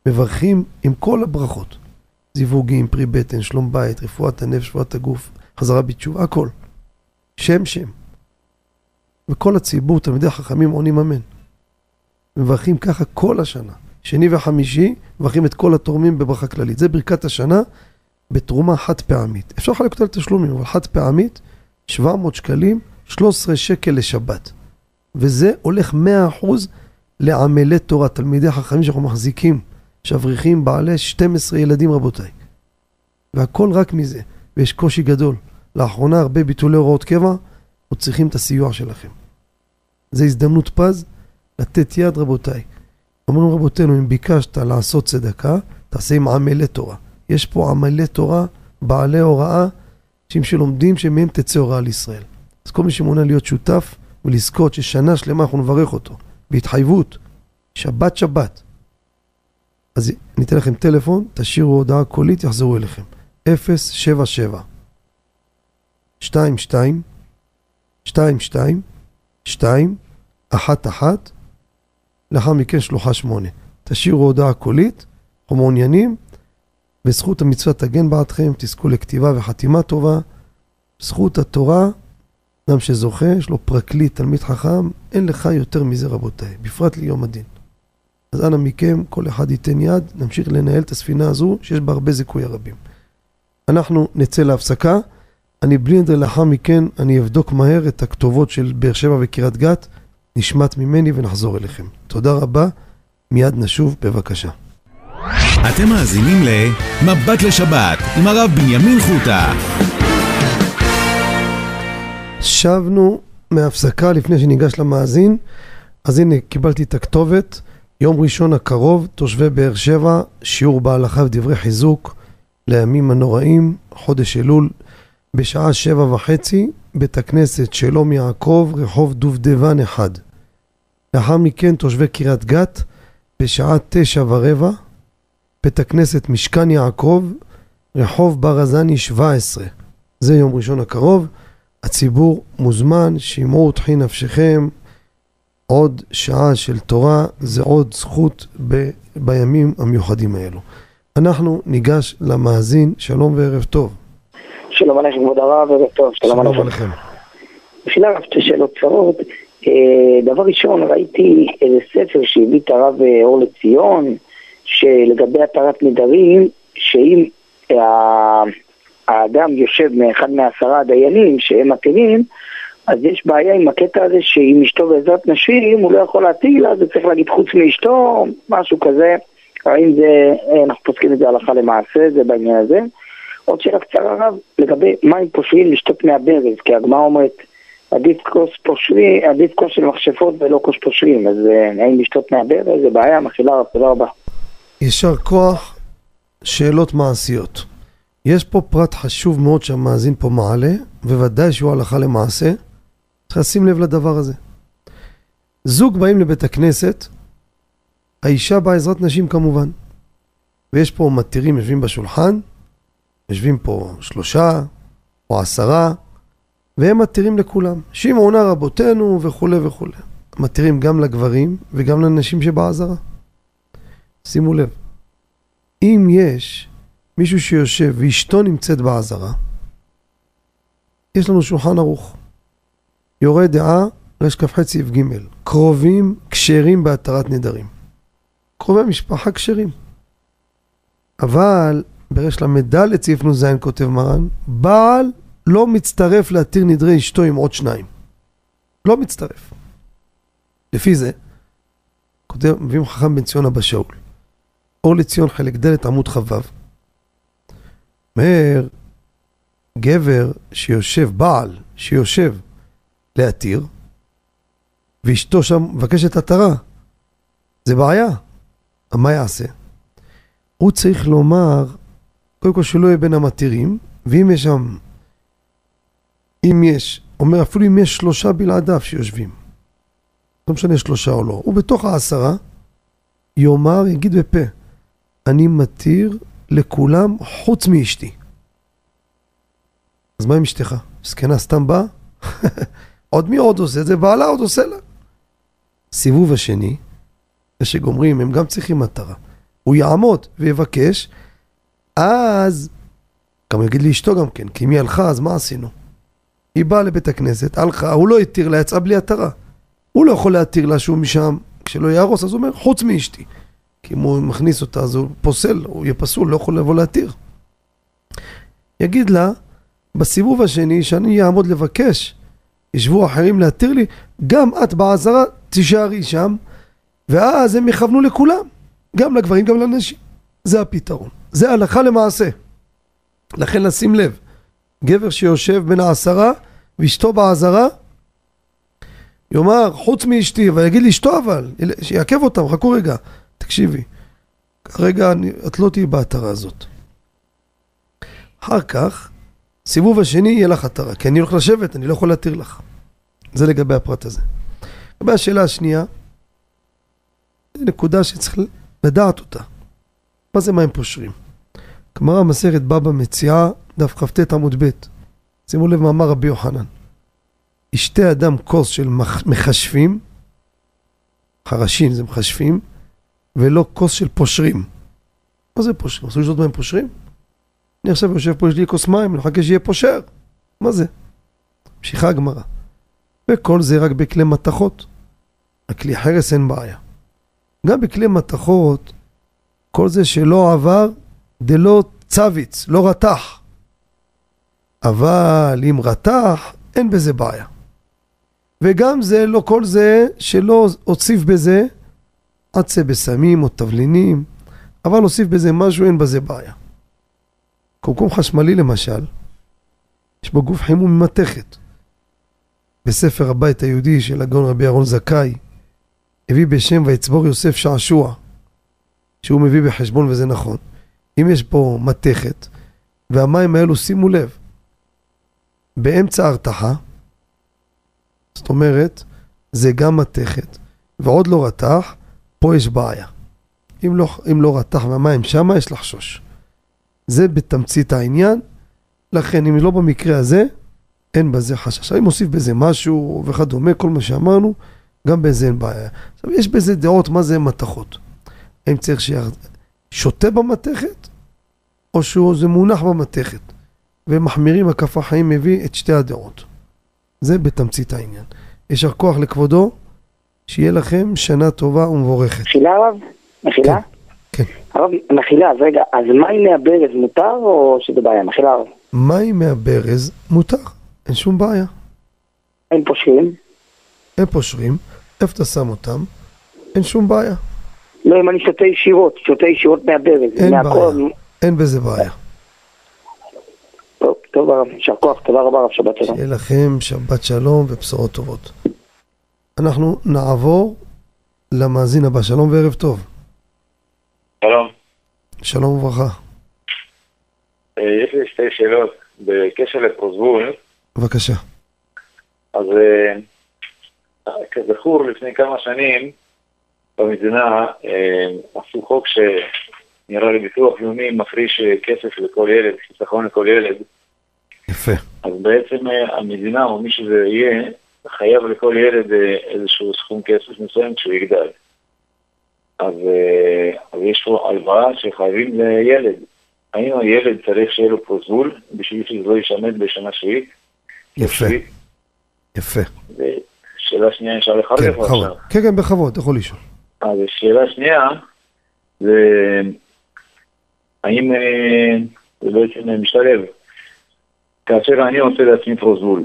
מברכים עם כל הברכות. זיווגים, פרי בטן, שלום בית, רפואת הנפש, רפואת הגוף, חזרה בתשובה, הכל. שם שם. וכל הציבור, תלמידי החכמים עונים אמן. מברכים ככה כל השנה. שני וחמישי, מברכים את כל התורמים בברכה כללית. זה ברכת השנה בתרומה חד פעמית. אפשר לחלק אותה לתשלומים, אבל חד פעמית, 700 שקלים, 13 שקל לשבת. וזה הולך 100% לעמלי תורה, תלמידי החכמים שאנחנו מחזיקים, שאברכים בעלי 12 ילדים רבותיי. והכל רק מזה, ויש קושי גדול. לאחרונה הרבה ביטולי הוראות קבע, עוד צריכים את הסיוע שלכם. זו הזדמנות פז לתת יד רבותיי. אומרים רבותינו, אם ביקשת לעשות צדקה, תעשה עם עמלי תורה. יש פה עמלי תורה, בעלי הוראה, אנשים שלומדים שמהם תצא הוראה לישראל. אז כל מי שמעוניין להיות שותף ולזכות ששנה שלמה אנחנו נברך אותו, בהתחייבות, שבת שבת. אז אני אתן לכם טלפון, תשאירו הודעה קולית, יחזרו אליכם. 077 22 22 2 1 1 לאחר מכן שלוחה 8. תשאירו הודעה קולית, אנחנו מעוניינים, וזכות המצווה תגן בעדכם, תזכו לכתיבה וחתימה טובה. זכות התורה, אדם שזוכה, יש לו פרקליט, תלמיד חכם, אין לך יותר מזה רבותיי, בפרט ליום הדין. אז אנא מכם, כל אחד ייתן יד, נמשיך לנהל את הספינה הזו, שיש בה הרבה זיכוי רבים. אנחנו נצא להפסקה. אני בלי נדר לאחר מכן, אני אבדוק מהר את הכתובות של באר שבע וקריית גת, נשמט ממני ונחזור אליכם. תודה רבה, מיד נשוב, בבקשה. אתם מאזינים ל-מבט לשבת עם הרב בנימין חוטה. שבנו מהפסקה לפני שניגש למאזין, אז הנה קיבלתי את הכתובת, יום ראשון הקרוב, תושבי באר שבע, שיעור בהלכה ודברי חיזוק לימים הנוראים, חודש אלול, בשעה שבע וחצי, בית הכנסת שלום יעקב, רחוב דובדבן אחד. לאחר מכן תושבי קריית גת, בשעה תשע ורבע, בית הכנסת משכן יעקב, רחוב ברזני 17. זה יום ראשון הקרוב. הציבור מוזמן, שמעו ותחי נפשכם. עוד שעה של תורה, זה עוד זכות ב, בימים המיוחדים האלו. אנחנו ניגש למאזין, שלום וערב טוב. שלום עליכם כבוד הרב, ערב טוב, שלום, שלום עליכם. בשביל הרב שתי שאלות קצרות. אה, דבר ראשון, ראיתי איזה ספר שהביא את הרב אה, אור לציון, שלגבי התרת נדרים, שאם האדם יושב מאחד מעשרה הדיינים שהם מתירים, אז יש בעיה עם הקטע הזה שאם אשתו בעזרת נשים, הוא לא יכול להטיל, אז הוא צריך להגיד חוץ מאשתו, משהו כזה. האם זה, אה, אנחנו פוסקים את זה הלכה למעשה, זה בעניין הזה. עוד שאלה קצרה רב, לגבי מים פושרים לשתות מהברז, כי הגמרא אומרת, עדיף כוס פושרי, עדיף כוס של מכשפות ולא כוס פושרים, אז אה, האם לשתות מהברז זה בעיה, מחילה תודה רבה. יישר כוח, שאלות מעשיות. יש פה פרט חשוב מאוד שהמאזין פה מעלה, וודאי שהוא הלכה למעשה. צריך לשים לב לדבר הזה. זוג באים לבית הכנסת, האישה בעזרת נשים כמובן. ויש פה מתירים יושבים בשולחן, יושבים פה שלושה או עשרה, והם מתירים לכולם. שמעונה רבותינו וכולי וכולי. מתירים גם לגברים וגם לנשים שבעזרה. שימו לב, אם יש מישהו שיושב ואשתו נמצאת בעזרה, יש לנו שולחן ערוך. יורה דעה, רשכ"ח סעיף ג', קרובים כשרים בהתרת נדרים. קרובי משפחה כשרים. אבל בריש ל"ד סעיף נ"ז כותב מרן, בעל לא מצטרף להתיר נדרי אשתו עם עוד שניים. לא מצטרף. לפי זה, כותב, מביאים חכם בן ציון אבא שאול. אור לציון חלק ד' עמוד כ"ו. אומר, גבר שיושב, בעל שיושב להתיר, ואשתו שם מבקשת התרה, זה בעיה. מה יעשה? הוא צריך לומר, קודם כל שלא יהיה בין המתירים, ואם יש שם, אם יש, אומר אפילו אם יש שלושה בלעדיו שיושבים, לא משנה שלושה או לא, הוא בתוך העשרה, יאמר, יגיד בפה, אני מתיר לכולם חוץ מאשתי. אז מה עם אשתך? זקנה סתם באה? עוד מי עוד עושה את זה? בעלה עוד עושה לה. סיבוב השני, זה שגומרים, הם גם צריכים מטרה. הוא יעמוד ויבקש, אז גם יגיד לאשתו גם כן, כי אם היא הלכה, אז מה עשינו? היא באה לבית הכנסת, הלכה, הוא לא התיר לה, יצאה בלי התרה. הוא לא יכול להתיר לה שהוא משם, כשלא יהרוס, אז הוא אומר, חוץ מאשתי. כי אם הוא מכניס אותה, אז הוא פוסל, הוא יהיה פסול, לא יכול לבוא להתיר. יגיד לה, בסיבוב השני, שאני אעמוד לבקש, ישבו אחרים להתיר לי, גם את בעזרה תישארי שם, ואז הם יכוונו לכולם, גם לגברים, גם לנשים. זה הפתרון. זה הלכה למעשה. לכן לשים לב, גבר שיושב בין העשרה ואשתו בעזרה, יאמר, חוץ מאשתי, ויגיד לאשתו אבל, שיעכב אותם, חכו רגע, תקשיבי, כרגע אני, את לא תהיי בהתרה הזאת. אחר כך, סיבוב השני יהיה לך התרה, כי אני הולך לשבת, אני לא יכול להתיר לך. זה לגבי הפרט הזה. לגבי השאלה השנייה, זו נקודה שצריך לדעת אותה. מה זה מים פושרים? גמרא מסכת בבא מציעה, דף כ"ט עמוד ב', שימו לב מאמר רבי יוחנן. ישתה אדם כוס של מכשפים, חרשים זה מכשפים, ולא כוס של פושרים. מה זה פושרים? אסור לשתות מים פושרים? אני עכשיו יושב פה, יש לי כוס מים, אני מחכה שיהיה פושר. מה זה? ממשיכה הגמרא. וכל זה רק בכלי מתכות. הכלי חרס אין בעיה. גם בכלי מתכות, כל זה שלא עבר, דלא צוויץ, לא רתח. אבל אם רתח, אין בזה בעיה. וגם זה, לא כל זה שלא הוסיף בזה עצה בסמים או תבלינים, אבל הוסיף בזה משהו, אין בזה בעיה. קומקום חשמלי למשל, יש בו גוף חימום ממתכת. בספר הבית היהודי של הגאון רבי אהרון זכאי, הביא בשם ויצבור יוסף שעשוע, שהוא מביא בחשבון וזה נכון. אם יש פה מתכת, והמים האלו, שימו לב, באמצע הרתחה, זאת אומרת, זה גם מתכת, ועוד לא רתח, פה יש בעיה. אם לא, אם לא רתח והמים שמה, יש לחשוש. זה בתמצית העניין, לכן אם לא במקרה הזה, אין בזה חשש. אני מוסיף בזה משהו וכדומה, כל מה שאמרנו, גם בזה אין בעיה. עכשיו, יש בזה דעות מה זה מתכות. האם צריך שותה במתכת, או שזה מונח במתכת. ומחמירים הכף החיים מביא את שתי הדעות. זה בתמצית העניין. יישר כוח לכבודו, שיהיה לכם שנה טובה ומבורכת. מחילה הרב? מחילה? כן. הרב, מחילה, אז רגע, אז מים מהברז מותר או שזה בעיה? מחילה הרב. מים מהברז מותר, אין שום בעיה. אין פושרים? אין פושרים, איפה אתה שם אותם? אין שום בעיה. לא, אם אני שותה ישירות, שותה ישירות מהברז. אין מהכל. בעיה, אין בזה בעיה. טוב, טוב הרב, יישר כוח, תודה רבה הרב, שבת שלום. שיהיה לכם שבת שלום ובשורות טובות. אנחנו נעבור למאזין הבא, שלום וערב טוב. שלום. שלום וברכה. אה, יש לי שתי שאלות בקשר לפרוזבול. בבקשה. אז אה, כזכור, לפני כמה שנים במדינה אה, עשו חוק שנראה לי ביטוח לאומי מפריש כסף לכל ילד, חיסכון לכל ילד. יפה. אז בעצם המדינה או מי שזה יהיה, חייב לכל ילד אה, איזשהו סכום כסף מסוים כשהוא יגדל. אז, אה, אז יש פה הלוואה שחייבים לילד. האם הילד צריך שיהיה לו פרוזבול בשביל שזה לא ישמט בשנה שביעית? יפה. יפה. שאלה שנייה, אפשר לחלק כן. בכבוד. כן, כן, בכבוד, אתה יכול לשאול. אז שאלה שנייה, זה האם אה, זה בעצם משתלב. כאשר אני עושה לעצמי פרוזבול,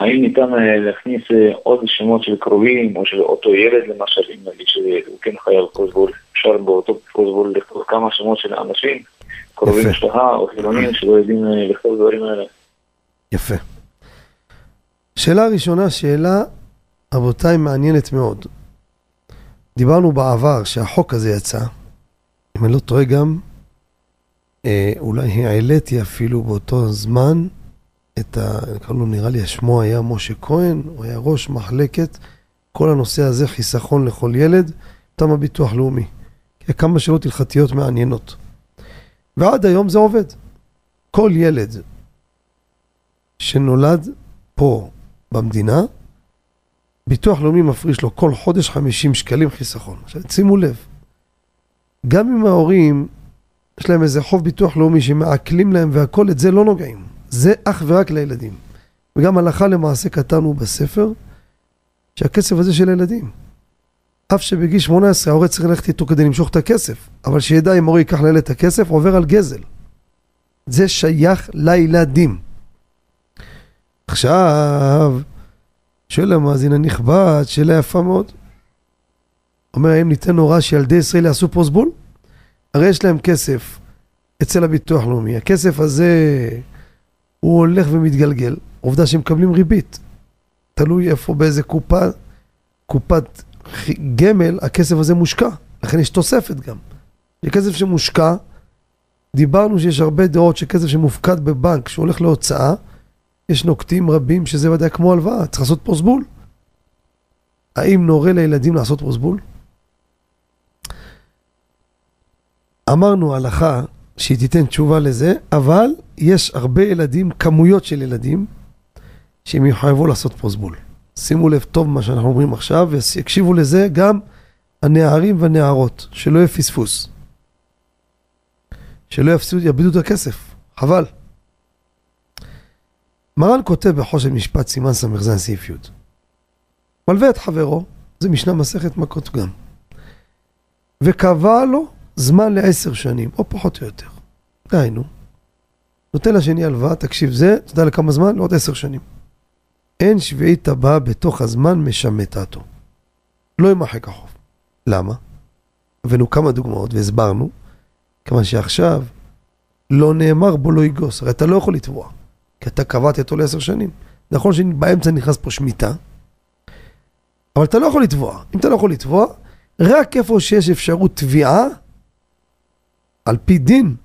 האם ניתן אה, להכניס אה, עוד שמות של קרובים או של אותו ילד למשל, אם נגיד שהוא כן חייב פרוזבול, אפשר באותו פרוזבול לכתוב כמה שמות של אנשים, קרובים. משפחה או חילונים שלא יודעים אה, לכתוב דברים האלה. יפה. שאלה ראשונה, שאלה, רבותיי, מעניינת מאוד. דיברנו בעבר שהחוק הזה יצא, אם אני לא טועה גם, אה, אולי העליתי אפילו באותו זמן את ה... קראו לו, נראה לי, שמו היה משה כהן, הוא היה ראש מחלקת כל הנושא הזה, חיסכון לכל ילד, מטעם הביטוח לאומי. כי כמה שאלות הלכתיות מעניינות. ועד היום זה עובד. כל ילד שנולד פה במדינה, ביטוח לאומי מפריש לו כל חודש 50 שקלים חיסכון. עכשיו, שימו לב, גם אם ההורים, יש להם איזה חוב ביטוח לאומי שמעקלים להם והכל, את זה לא נוגעים. זה אך ורק לילדים. וגם הלכה למעשה כתבנו בספר, שהכסף הזה של הילדים. אף שבגיל 18 ההורה צריך ללכת איתו כדי למשוך את הכסף, אבל שידע אם ההורה ייקח לילד את הכסף, עובר על גזל. זה שייך לילדים. עכשיו, שואל המאזין הנכבד, שאלה יפה מאוד. אומר, האם ניתן הוראה שילדי ישראל יעשו פרוסבול? הרי יש להם כסף אצל הביטוח הלאומי. הכסף הזה, הוא הולך ומתגלגל. עובדה שהם מקבלים ריבית. תלוי איפה, באיזה קופה, קופת גמל, הכסף הזה מושקע. לכן יש תוספת גם. כסף שמושקע, דיברנו שיש הרבה דעות שכסף שמופקד בבנק, שהולך להוצאה, יש נוקטים רבים שזה ודאי כמו הלוואה, צריך לעשות פרוסבול. האם נורה לילדים לעשות פרוסבול? אמרנו הלכה שהיא תיתן תשובה לזה, אבל יש הרבה ילדים, כמויות של ילדים, שהם יחייבו לעשות פרוסבול. שימו לב טוב מה שאנחנו אומרים עכשיו, ויקשיבו לזה גם הנערים והנערות, שלא יהיה פספוס. שלא יפסידו, יאבדו את הכסף, חבל. מרן כותב בחושן משפט סימן ס"ז סעיף י' מלווה את חברו, זה משנה מסכת מכות גם, וקבע לו זמן לעשר שנים, או פחות או יותר. דהיינו, נותן לשני הלוואה, תקשיב זה, אתה יודע לכמה זמן? לעוד עשר שנים. אין שביעית הבאה בתוך הזמן משמטתו. לא יימחק החוב. למה? הבאנו כמה דוגמאות והסברנו, כיוון שעכשיו לא נאמר בו לא יגוס, הרי אתה לא יכול לתבוע. כי אתה קבעת אותו לעשר שנים. נכון שבאמצע נכנס פה שמיטה, אבל אתה לא יכול לתבוע. אם אתה לא יכול לתבוע, רק איפה שיש אפשרות תביעה, על פי דין,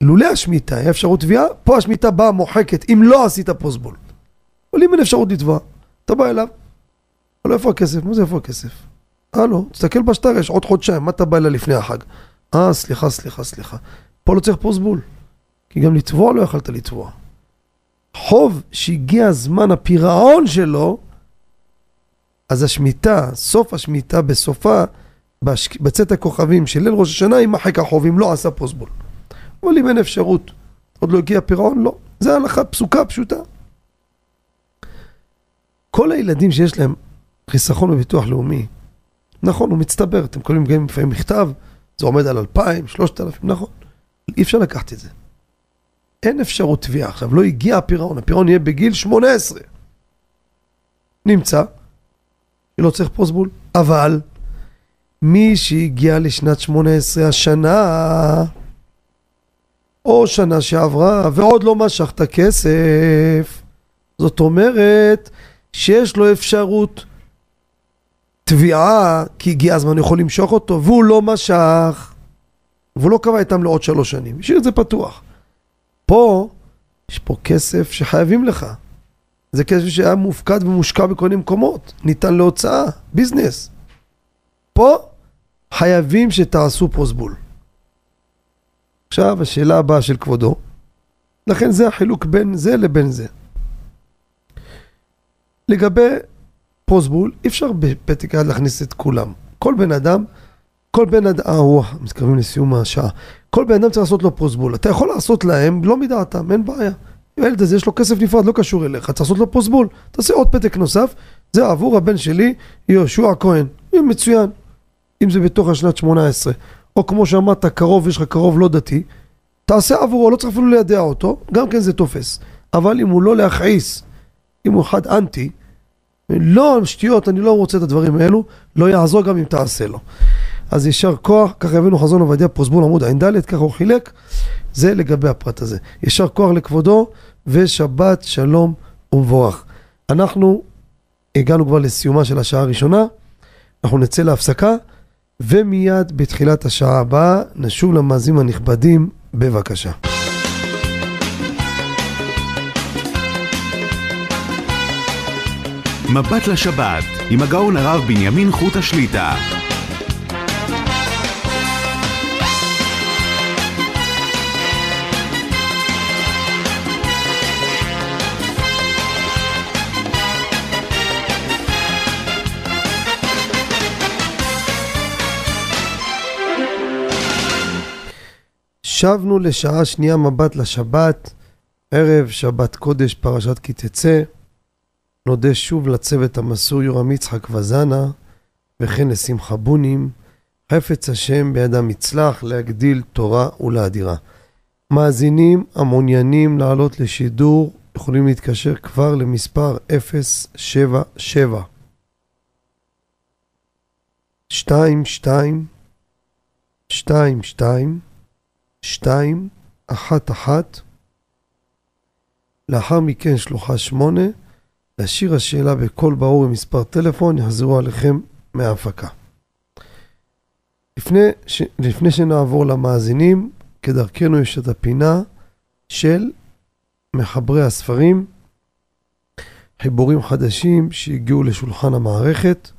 לולא השמיטה, היה אפשרות תביעה, פה השמיטה באה מוחקת, אם לא עשית פוסבול. אבל אם אין אפשרות לתבוע, אתה בא אליו, אבל איפה הכסף? מה זה איפה הכסף? הלו, תסתכל בשטר, יש עוד חודשיים, מה אתה בא אליי לפני החג? אה, סליחה, סליחה, סליחה. פה לא צריך פוסבול, כי גם לתבוע לא יכלת לתבוע. חוב שהגיע זמן הפירעון שלו, אז השמיטה, סוף השמיטה בסופה, בצאת הכוכבים של ליל ראש השנה, יימחק החוב, אם לא עשה פוסבול. אבל אם אין אפשרות, עוד לא הגיע פירעון, לא. זה הלכה פסוקה, פשוטה. כל הילדים שיש להם חיסכון בביטוח לאומי, נכון, הוא מצטבר, אתם קוראים גם לפעמים מכתב, זה עומד על 2,000, 3,000, נכון. אי אפשר לקחת את זה. אין אפשרות תביעה עכשיו, לא הגיע הפירעון, הפירעון יהיה בגיל 18. נמצא, שלא צריך פוסבול, אבל מי שהגיע לשנת 18 השנה, או שנה שעברה, ועוד לא משך את הכסף, זאת אומרת שיש לו אפשרות תביעה, כי הגיע הזמן, יכול למשוך אותו, והוא לא משך, והוא לא קבע איתם לעוד שלוש שנים, השאיר את זה פתוח. פה, יש פה כסף שחייבים לך. זה כסף שהיה מופקד ומושקע בכל מיני מקומות, ניתן להוצאה, ביזנס. פה חייבים שתעשו פוסבול. עכשיו השאלה הבאה של כבודו, לכן זה החילוק בין זה לבין זה. לגבי פוסבול, אי אפשר בפתק יד להכניס את כולם. כל בן אדם, כל בן אדם, אה, וואו, מתקרבים לסיום השעה. כל בן אדם צריך לעשות לו פוסבול. אתה יכול לעשות להם, לא מדעתם, אין בעיה. הילד הזה יש לו כסף נפרד, לא קשור אליך, צריך לעשות לו פוסבול. תעשה עוד פתק נוסף, זה עבור הבן שלי, יהושע כהן. מצוין. אם זה בתוך השנת 18. או כמו שאמרת, קרוב, יש לך קרוב לא דתי, תעשה עבורו, לא צריך אפילו לידע אותו, גם כן זה תופס. אבל אם הוא לא להכעיס, אם הוא אחד אנטי, לא, שטויות, אני לא רוצה את הדברים האלו, לא יעזור גם אם תעשה לו. אז יישר כוח, ככה הבאנו חזון עובדיה פרוסבול עמוד ע"ד, ככה הוא חילק, זה לגבי הפרט הזה. יישר כוח לכבודו, ושבת שלום ומבורך. אנחנו הגענו כבר לסיומה של השעה הראשונה, אנחנו נצא להפסקה, ומיד בתחילת השעה הבאה נשוב למאזינים הנכבדים, בבקשה. מבט לשבת, עם הגאון הרב בנימין חוט השליטה. שבנו לשעה שנייה מבט לשבת, ערב שבת קודש פרשת כי תצא. נודה שוב לצוות המסור יורם יצחק וזנה, וכן לשמחה בונים, חפץ השם בידם יצלח להגדיל תורה ולאדירה. מאזינים המעוניינים לעלות לשידור יכולים להתקשר כבר למספר 077 22 22 2 1 1 לאחר מכן שלוחה 8 להשאיר השאלה בקול ברור במספר טלפון, יחזרו עליכם מההפקה. לפני, ש... לפני שנעבור למאזינים, כדרכנו יש את הפינה של מחברי הספרים, חיבורים חדשים שהגיעו לשולחן המערכת.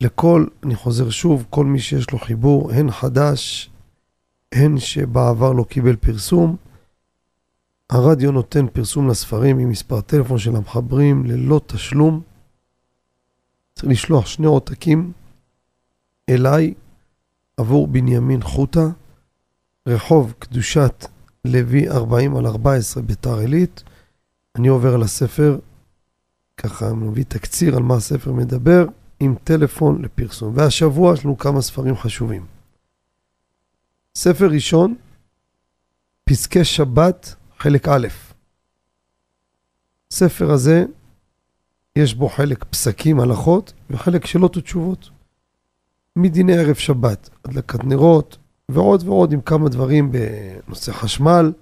לכל, אני חוזר שוב, כל מי שיש לו חיבור, הן חדש, הן שבעבר לא קיבל פרסום, הרדיו נותן פרסום לספרים עם מספר טלפון של המחברים ללא תשלום. צריך לשלוח שני עותקים אליי עבור בנימין חוטה, רחוב קדושת לוי 40 על 14 ביתר עילית. אני עובר על הספר, ככה מביא תקציר על מה הספר מדבר, עם טלפון לפרסום. והשבוע יש לנו כמה ספרים חשובים. ספר ראשון, פסקי שבת חלק א'. ספר הזה, יש בו חלק פסקים, הלכות, וחלק שאלות ותשובות. מדיני ערב שבת, הדלקת נרות, ועוד ועוד עם כמה דברים בנושא חשמל.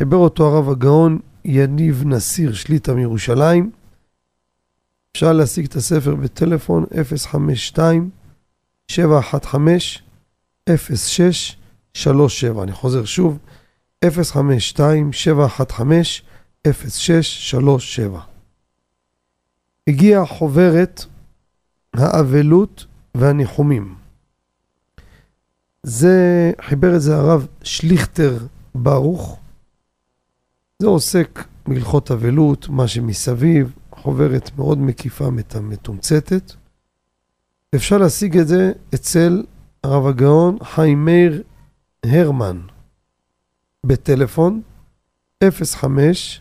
חיבר אותו הרב הגאון יניב נסיר שליטה מירושלים. אפשר להשיג את הספר בטלפון 052-715-0637. אני חוזר שוב, 052-715-0637. הגיעה חוברת האבלות והניחומים. זה, חיבר את זה הרב שליכטר ברוך. זה עוסק בהלכות אבלות, מה שמסביב, חוברת מאוד מקיפה, מתומצתת. אפשר להשיג את זה אצל הרב הגאון חיים מאיר הרמן בטלפון 05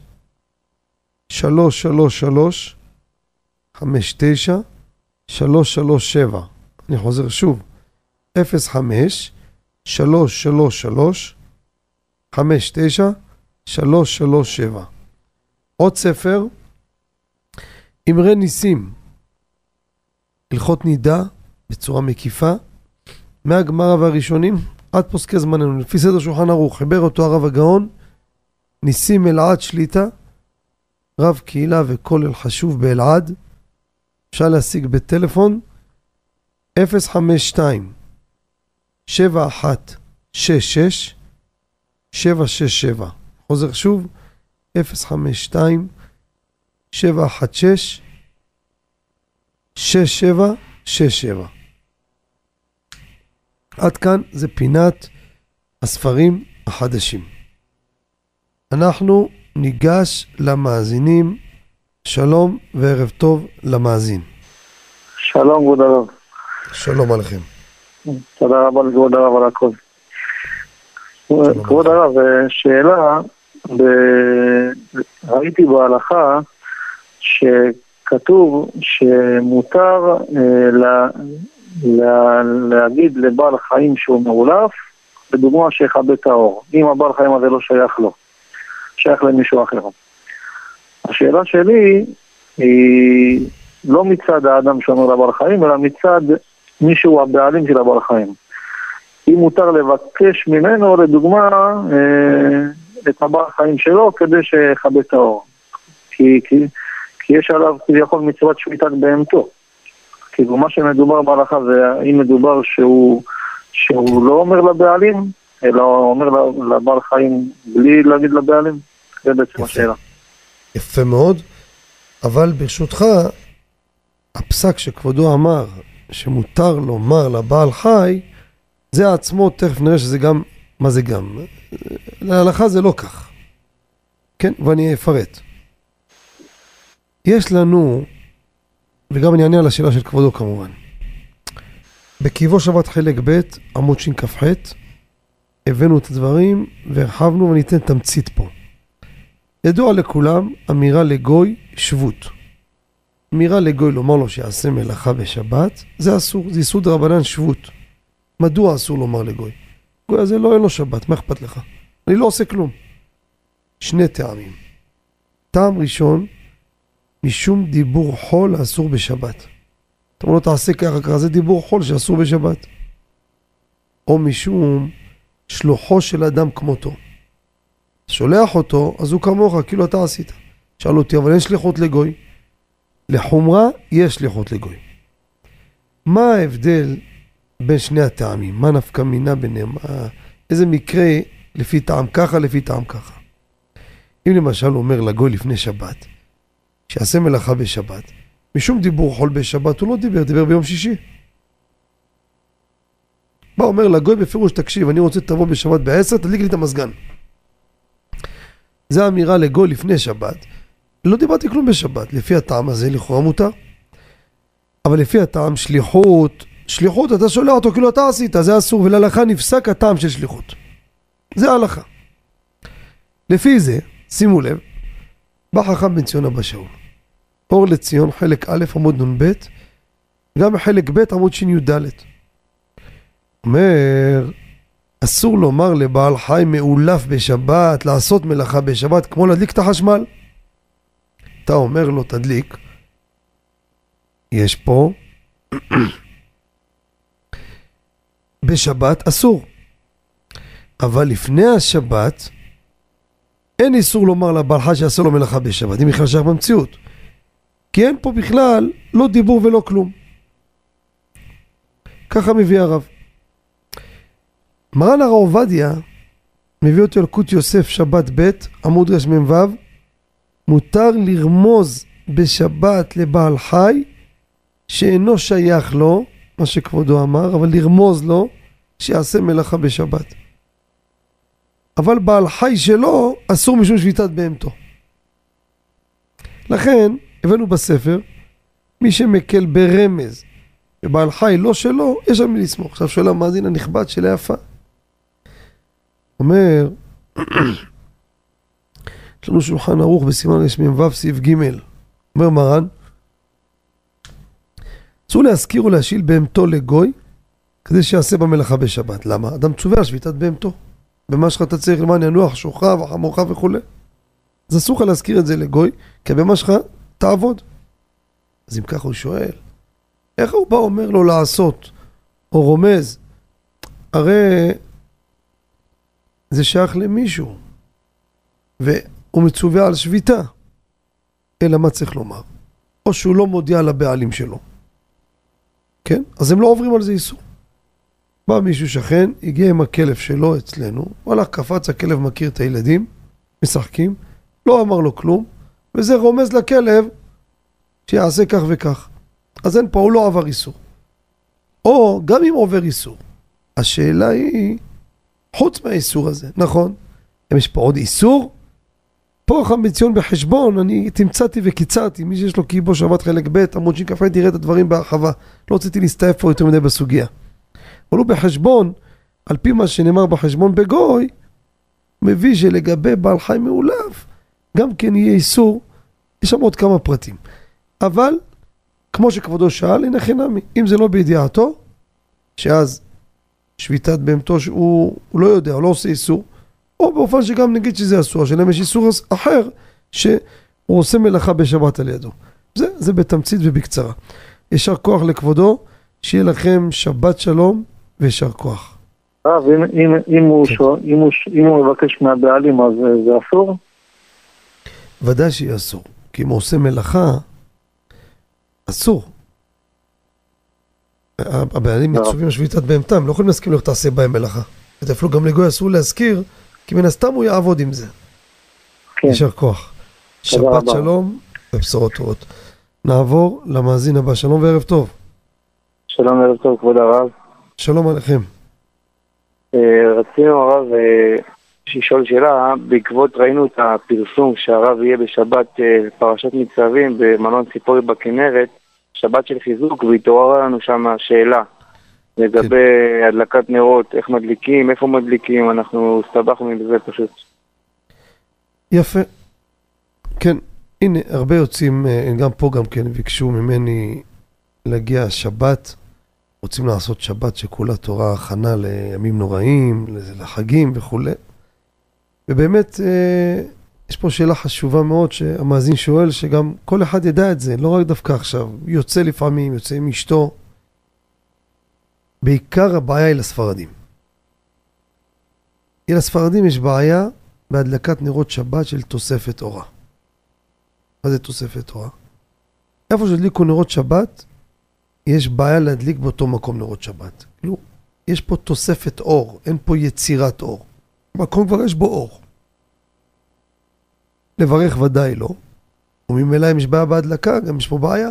333 59 337 אני חוזר שוב 05 333 59 337 עוד ספר אמרי ניסים הלכות נידה בצורה מקיפה מהגמרא והראשונים עד פוסקי זמננו. לפי סדר שולחן ערוך חיבר אותו הרב הגאון ניסים אלעד שליטה רב קהילה וכולל חשוב באלעד. אפשר להשיג בטלפון 052 7166 767 חוזר שוב 052 716 6767 עד כאן זה פינת הספרים החדשים. אנחנו ניגש למאזינים. שלום וערב טוב למאזין. שלום, כבוד הרב. שלום עליכם. תודה רבה לכבוד הרב על הכל. כבוד הרב, שאלה, ב... ראיתי בהלכה שכתוב שמותר אה, לה... לה... להגיד לבעל חיים שהוא מאולף, בדוגמה שיכבה את האור, אם הבעל חיים הזה לא שייך לו, שייך למישהו אחר. השאלה שלי היא לא מצד האדם שאומר לבעל חיים, אלא מצד מישהו הבעלים של הבעל חיים. אם מותר לבקש ממנו, לדוגמה, אה, את הבעל חיים שלו כדי שיכבה את האור. כי, כי, כי יש עליו כביכול מצוות שמיטת בהמתו. כאילו מה שמדובר בהלכה זה האם מדובר שהוא, שהוא לא אומר לבעלים, אלא אומר לבעל חיים בלי להגיד לבעלים? זה בעצם השאלה. יפה מאוד, אבל ברשותך, הפסק שכבודו אמר שמותר לומר לבעל חי, זה עצמו, תכף נראה שזה גם, מה זה גם? להלכה זה לא כך. כן, ואני אפרט. יש לנו, וגם אני אענה על השאלה של כבודו כמובן. בקיבו שבת חלק ב', עמוד שכ"ח, הבאנו את הדברים והרחבנו וניתן תמצית פה. ידוע לכולם, אמירה לגוי שבות. אמירה לגוי לומר לו שיעשה מלאכה בשבת, זה אסור, זה יסוד רבנן שבות. מדוע אסור לומר לגוי? גוי הזה לא אין לו שבת, מה אכפת לך? אני לא עושה כלום. שני טעמים. טעם ראשון, משום דיבור חול אסור בשבת. אתה אומר לו תעשה ככה ככה, זה דיבור חול שאסור בשבת. או משום שלוחו של אדם כמותו. שולח אותו, אז הוא כמוך, כאילו אתה עשית. שאל אותי, אבל אין שליחות לגוי. לחומרה יש שליחות לגוי. מה ההבדל בין שני הטעמים? מה נפקא מינה ביניהם? איזה מקרה לפי טעם ככה, לפי טעם ככה? אם למשל הוא אומר לגוי לפני שבת, שיעשה מלאכה בשבת, משום דיבור חול בשבת הוא לא דיבר, דיבר ביום שישי. בא אומר לגוי בפירוש, תקשיב, אני רוצה שתבוא בשבת בעשר, תדליק לי את המזגן. זה אמירה לגוי לפני שבת. לא דיברתי כלום בשבת. לפי הטעם הזה לכאורה מותר. אבל לפי הטעם שליחות, שליחות אתה שולח אותו כאילו אתה עשית, זה אסור, ולהלכה נפסק הטעם של שליחות. זה ההלכה. לפי זה, שימו לב, בא חכם בן ציון אבא שאול. אור לציון, חלק א', עמוד נ"ב, גם חלק ב', עמוד שי"ד. אומר, אסור לומר לבעל חי מאולף בשבת, לעשות מלאכה בשבת, כמו להדליק את החשמל. אתה אומר לו, תדליק. יש פה, בשבת אסור. אבל לפני השבת, אין איסור לומר לבעל חי שיעשה לו מלאכה בשבת, אם בכלל שייך במציאות. כי אין פה בכלל לא דיבור ולא כלום. ככה מביא הרב. מרן הרב עובדיה מביא אותי על קוט יוסף שבת ב' עמוד רמ"ו מותר לרמוז בשבת לבעל חי שאינו שייך לו, מה שכבודו אמר, אבל לרמוז לו שיעשה מלאכה בשבת. אבל בעל חי שלו אסור משום שביתת בהמתו. לכן הבאנו בספר מי שמקל ברמז ובעל חי לא שלו, יש על מי לסמוך. עכשיו שואל המאזין הנכבד של היפה. אומר, יש לנו שולחן ערוך בסימן רמ"ו סעיף ג' אומר מרן, אסור להזכיר ולהשיל בהמתו לגוי כדי שיעשה במלאכה בשבת. למה? אדם צווה על שביתת בהמתו. במה שלך אתה צריך למען ינוח שוכך וחמורך וכולי. אז אסור לך להזכיר את זה לגוי, כי במה שלך תעבוד. אז אם ככה הוא שואל, איך הוא בא אומר לו לעשות, או רומז? הרי זה שייך למישהו, והוא מצווה על שביתה. אלא מה צריך לומר? או שהוא לא מודיע לבעלים שלו. כן? אז הם לא עוברים על זה איסור. בא מישהו שכן, הגיע עם הכלב שלו אצלנו, הוא הלך, קפץ, הכלב מכיר את הילדים, משחקים, לא אמר לו כלום, וזה רומז לכלב שיעשה כך וכך. אז אין פה, הוא לא עבר איסור. או גם אם עובר איסור, השאלה היא, חוץ מהאיסור הזה, נכון? יש פה עוד איסור? פה חם בציון בחשבון, אני תמצאתי וקיצרתי, מי שיש לו קיבו שבת חלק ב', עמוד שכ"ה תראה את הדברים בהרחבה. לא רציתי להסתעף פה יותר מדי בסוגיה. אבל הוא בחשבון, על פי מה שנאמר בחשבון בגוי, מביא שלגבי בעל חי מאולף, גם כן יהיה איסור, יש שם עוד כמה פרטים. אבל, כמו שכבודו שאל, הנה חינמי, אם זה לא בידיעתו, שאז שביתת בהמתו שהוא לא יודע, הוא לא עושה איסור, או באופן שגם נגיד שזה אסור, השאלה אם יש איסור אחר שהוא עושה מלאכה בשבת על ידו. זה, זה בתמצית ובקצרה. יישר כוח לכבודו, שיהיה לכם שבת שלום ויישר כוח. הרב, אם, אם, אם, הוא כן. אם, הוא, אם הוא מבקש מהבעלים אז זה אסור? ודאי שיהיה אסור, כי אם הוא עושה מלאכה, אסור. הבעלים מצווים על שביתת בהמתם, לא יכולים להסכים לך תעשה בהם מלאכה. אפילו גם לגוי אסור להזכיר כי מן הסתם הוא יעבוד עם זה. כן. יישר כוח. שבת שלום ובשורות טובות. נעבור למאזין הבא. שלום וערב טוב. שלום וערב טוב, כבוד הרב. שלום עליכם. אה, רצינו הרב אה, לשאול שאלה, בעקבות ראינו את הפרסום שהרב יהיה בשבת אה, פרשת ניצבים במלון ציפורי בכנרת, שבת של חיזוק, והתעוררה לנו שם שאלה. לגבי כן. הדלקת נרות, איך מדליקים, איפה מדליקים, אנחנו הסתבכנו עם זה פשוט. יפה. כן, הנה, הרבה יוצאים, אה, גם פה גם כן ביקשו ממני להגיע שבת, רוצים לעשות שבת שכולה תורה הכנה לימים נוראים, לחגים וכולי. ובאמת, אה, יש פה שאלה חשובה מאוד שהמאזין שואל, שגם כל אחד ידע את זה, לא רק דווקא עכשיו. יוצא לפעמים, יוצא עם אשתו, בעיקר הבעיה היא לספרדים. כי לספרדים יש בעיה בהדלקת נרות שבת של תוספת אורה. מה זה תוספת אורה? איפה שהדליקו נרות שבת, יש בעיה להדליק באותו מקום נרות שבת. כאילו, יש פה תוספת אור, אין פה יצירת אור. במקום כבר יש בו אור. לברך ודאי לא, וממילא אם יש בעיה בהדלקה, גם יש פה בעיה.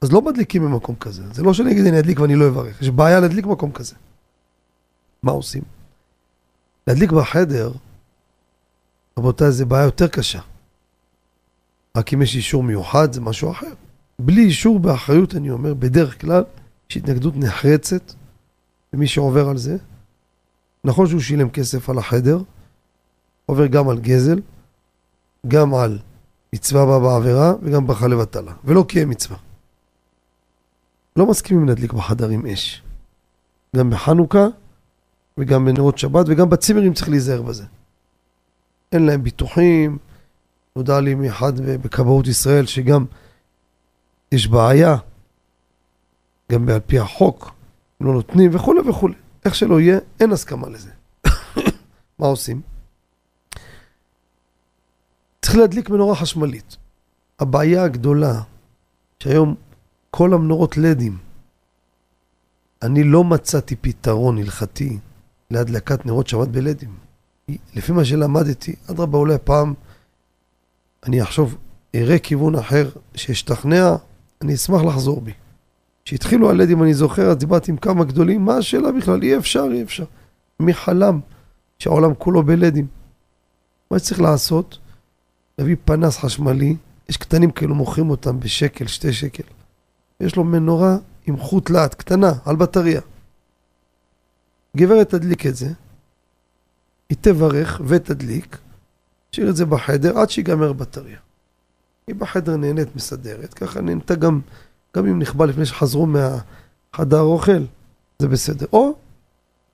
אז לא מדליקים במקום כזה. זה לא שאני אגיד אני אדליק ואני לא אברך. יש בעיה להדליק במקום כזה. מה עושים? להדליק בחדר, רבותיי, זה בעיה יותר קשה. רק אם יש אישור מיוחד זה משהו אחר. בלי אישור באחריות, אני אומר, בדרך כלל יש התנגדות נחרצת למי שעובר על זה. נכון שהוא שילם כסף על החדר, עובר גם על גזל, גם על מצווה בה בעבירה וגם ברכה לבטלה, ולא קיים מצווה. לא מסכימים להדליק בחדרים אש. גם בחנוכה וגם בנרות שבת וגם בצימרים צריך להיזהר בזה. אין להם ביטוחים, נודע לי מאחד בכבאות ישראל שגם יש בעיה, גם על פי החוק, לא נותנים וכולי וכולי. איך שלא יהיה, אין הסכמה לזה. מה עושים? צריך להדליק מנורה חשמלית. הבעיה הגדולה, שהיום כל המנורות לדים, אני לא מצאתי פתרון הלכתי להדלקת נרות שבת בלדים. לפי מה שלמדתי, אדרבה אולי פעם אני אחשוב, אראה כיוון אחר, שאשתכנע, אני אשמח לחזור בי. כשהתחילו הלדים, אני זוכר, אז דיברתי עם כמה גדולים, מה השאלה בכלל? אי אפשר, אי אפשר. מי חלם שהעולם כולו בלדים? מה שצריך לעשות, להביא פנס חשמלי, יש קטנים כאלו, מוכרים אותם בשקל, שתי שקל. יש לו מנורה עם חוט לאט, קטנה, על בטריה. גברת תדליק את זה, היא תברך ותדליק, תשאיר את זה בחדר עד שיגמר בטריה. היא בחדר נהנית מסדרת, ככה נהנתה גם, גם אם נכבה לפני שחזרו מהחדר אוכל, זה בסדר. או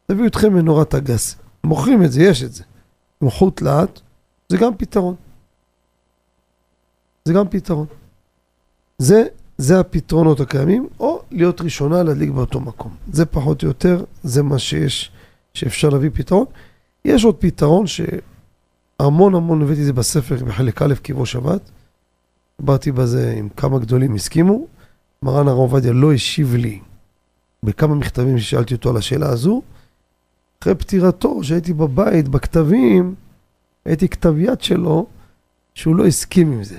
תביאו אתכם מנורת הגס. מוכרים את זה, יש את זה. עם חוט לאט, זה גם פתרון. זה גם פתרון. זה, זה הפתרונות הקיימים, או להיות ראשונה להדליק באותו מקום. זה פחות או יותר, זה מה שיש, שאפשר להביא פתרון. יש עוד פתרון שהמון המון הבאתי את זה בספר בחלק א' קברו שבת. דיברתי בזה עם כמה גדולים הסכימו. מרן הרב עובדיה לא השיב לי בכמה מכתבים ששאלתי אותו על השאלה הזו. אחרי פטירתו, שהייתי בבית, בכתבים, הייתי כתב יד שלו, שהוא לא הסכים עם זה.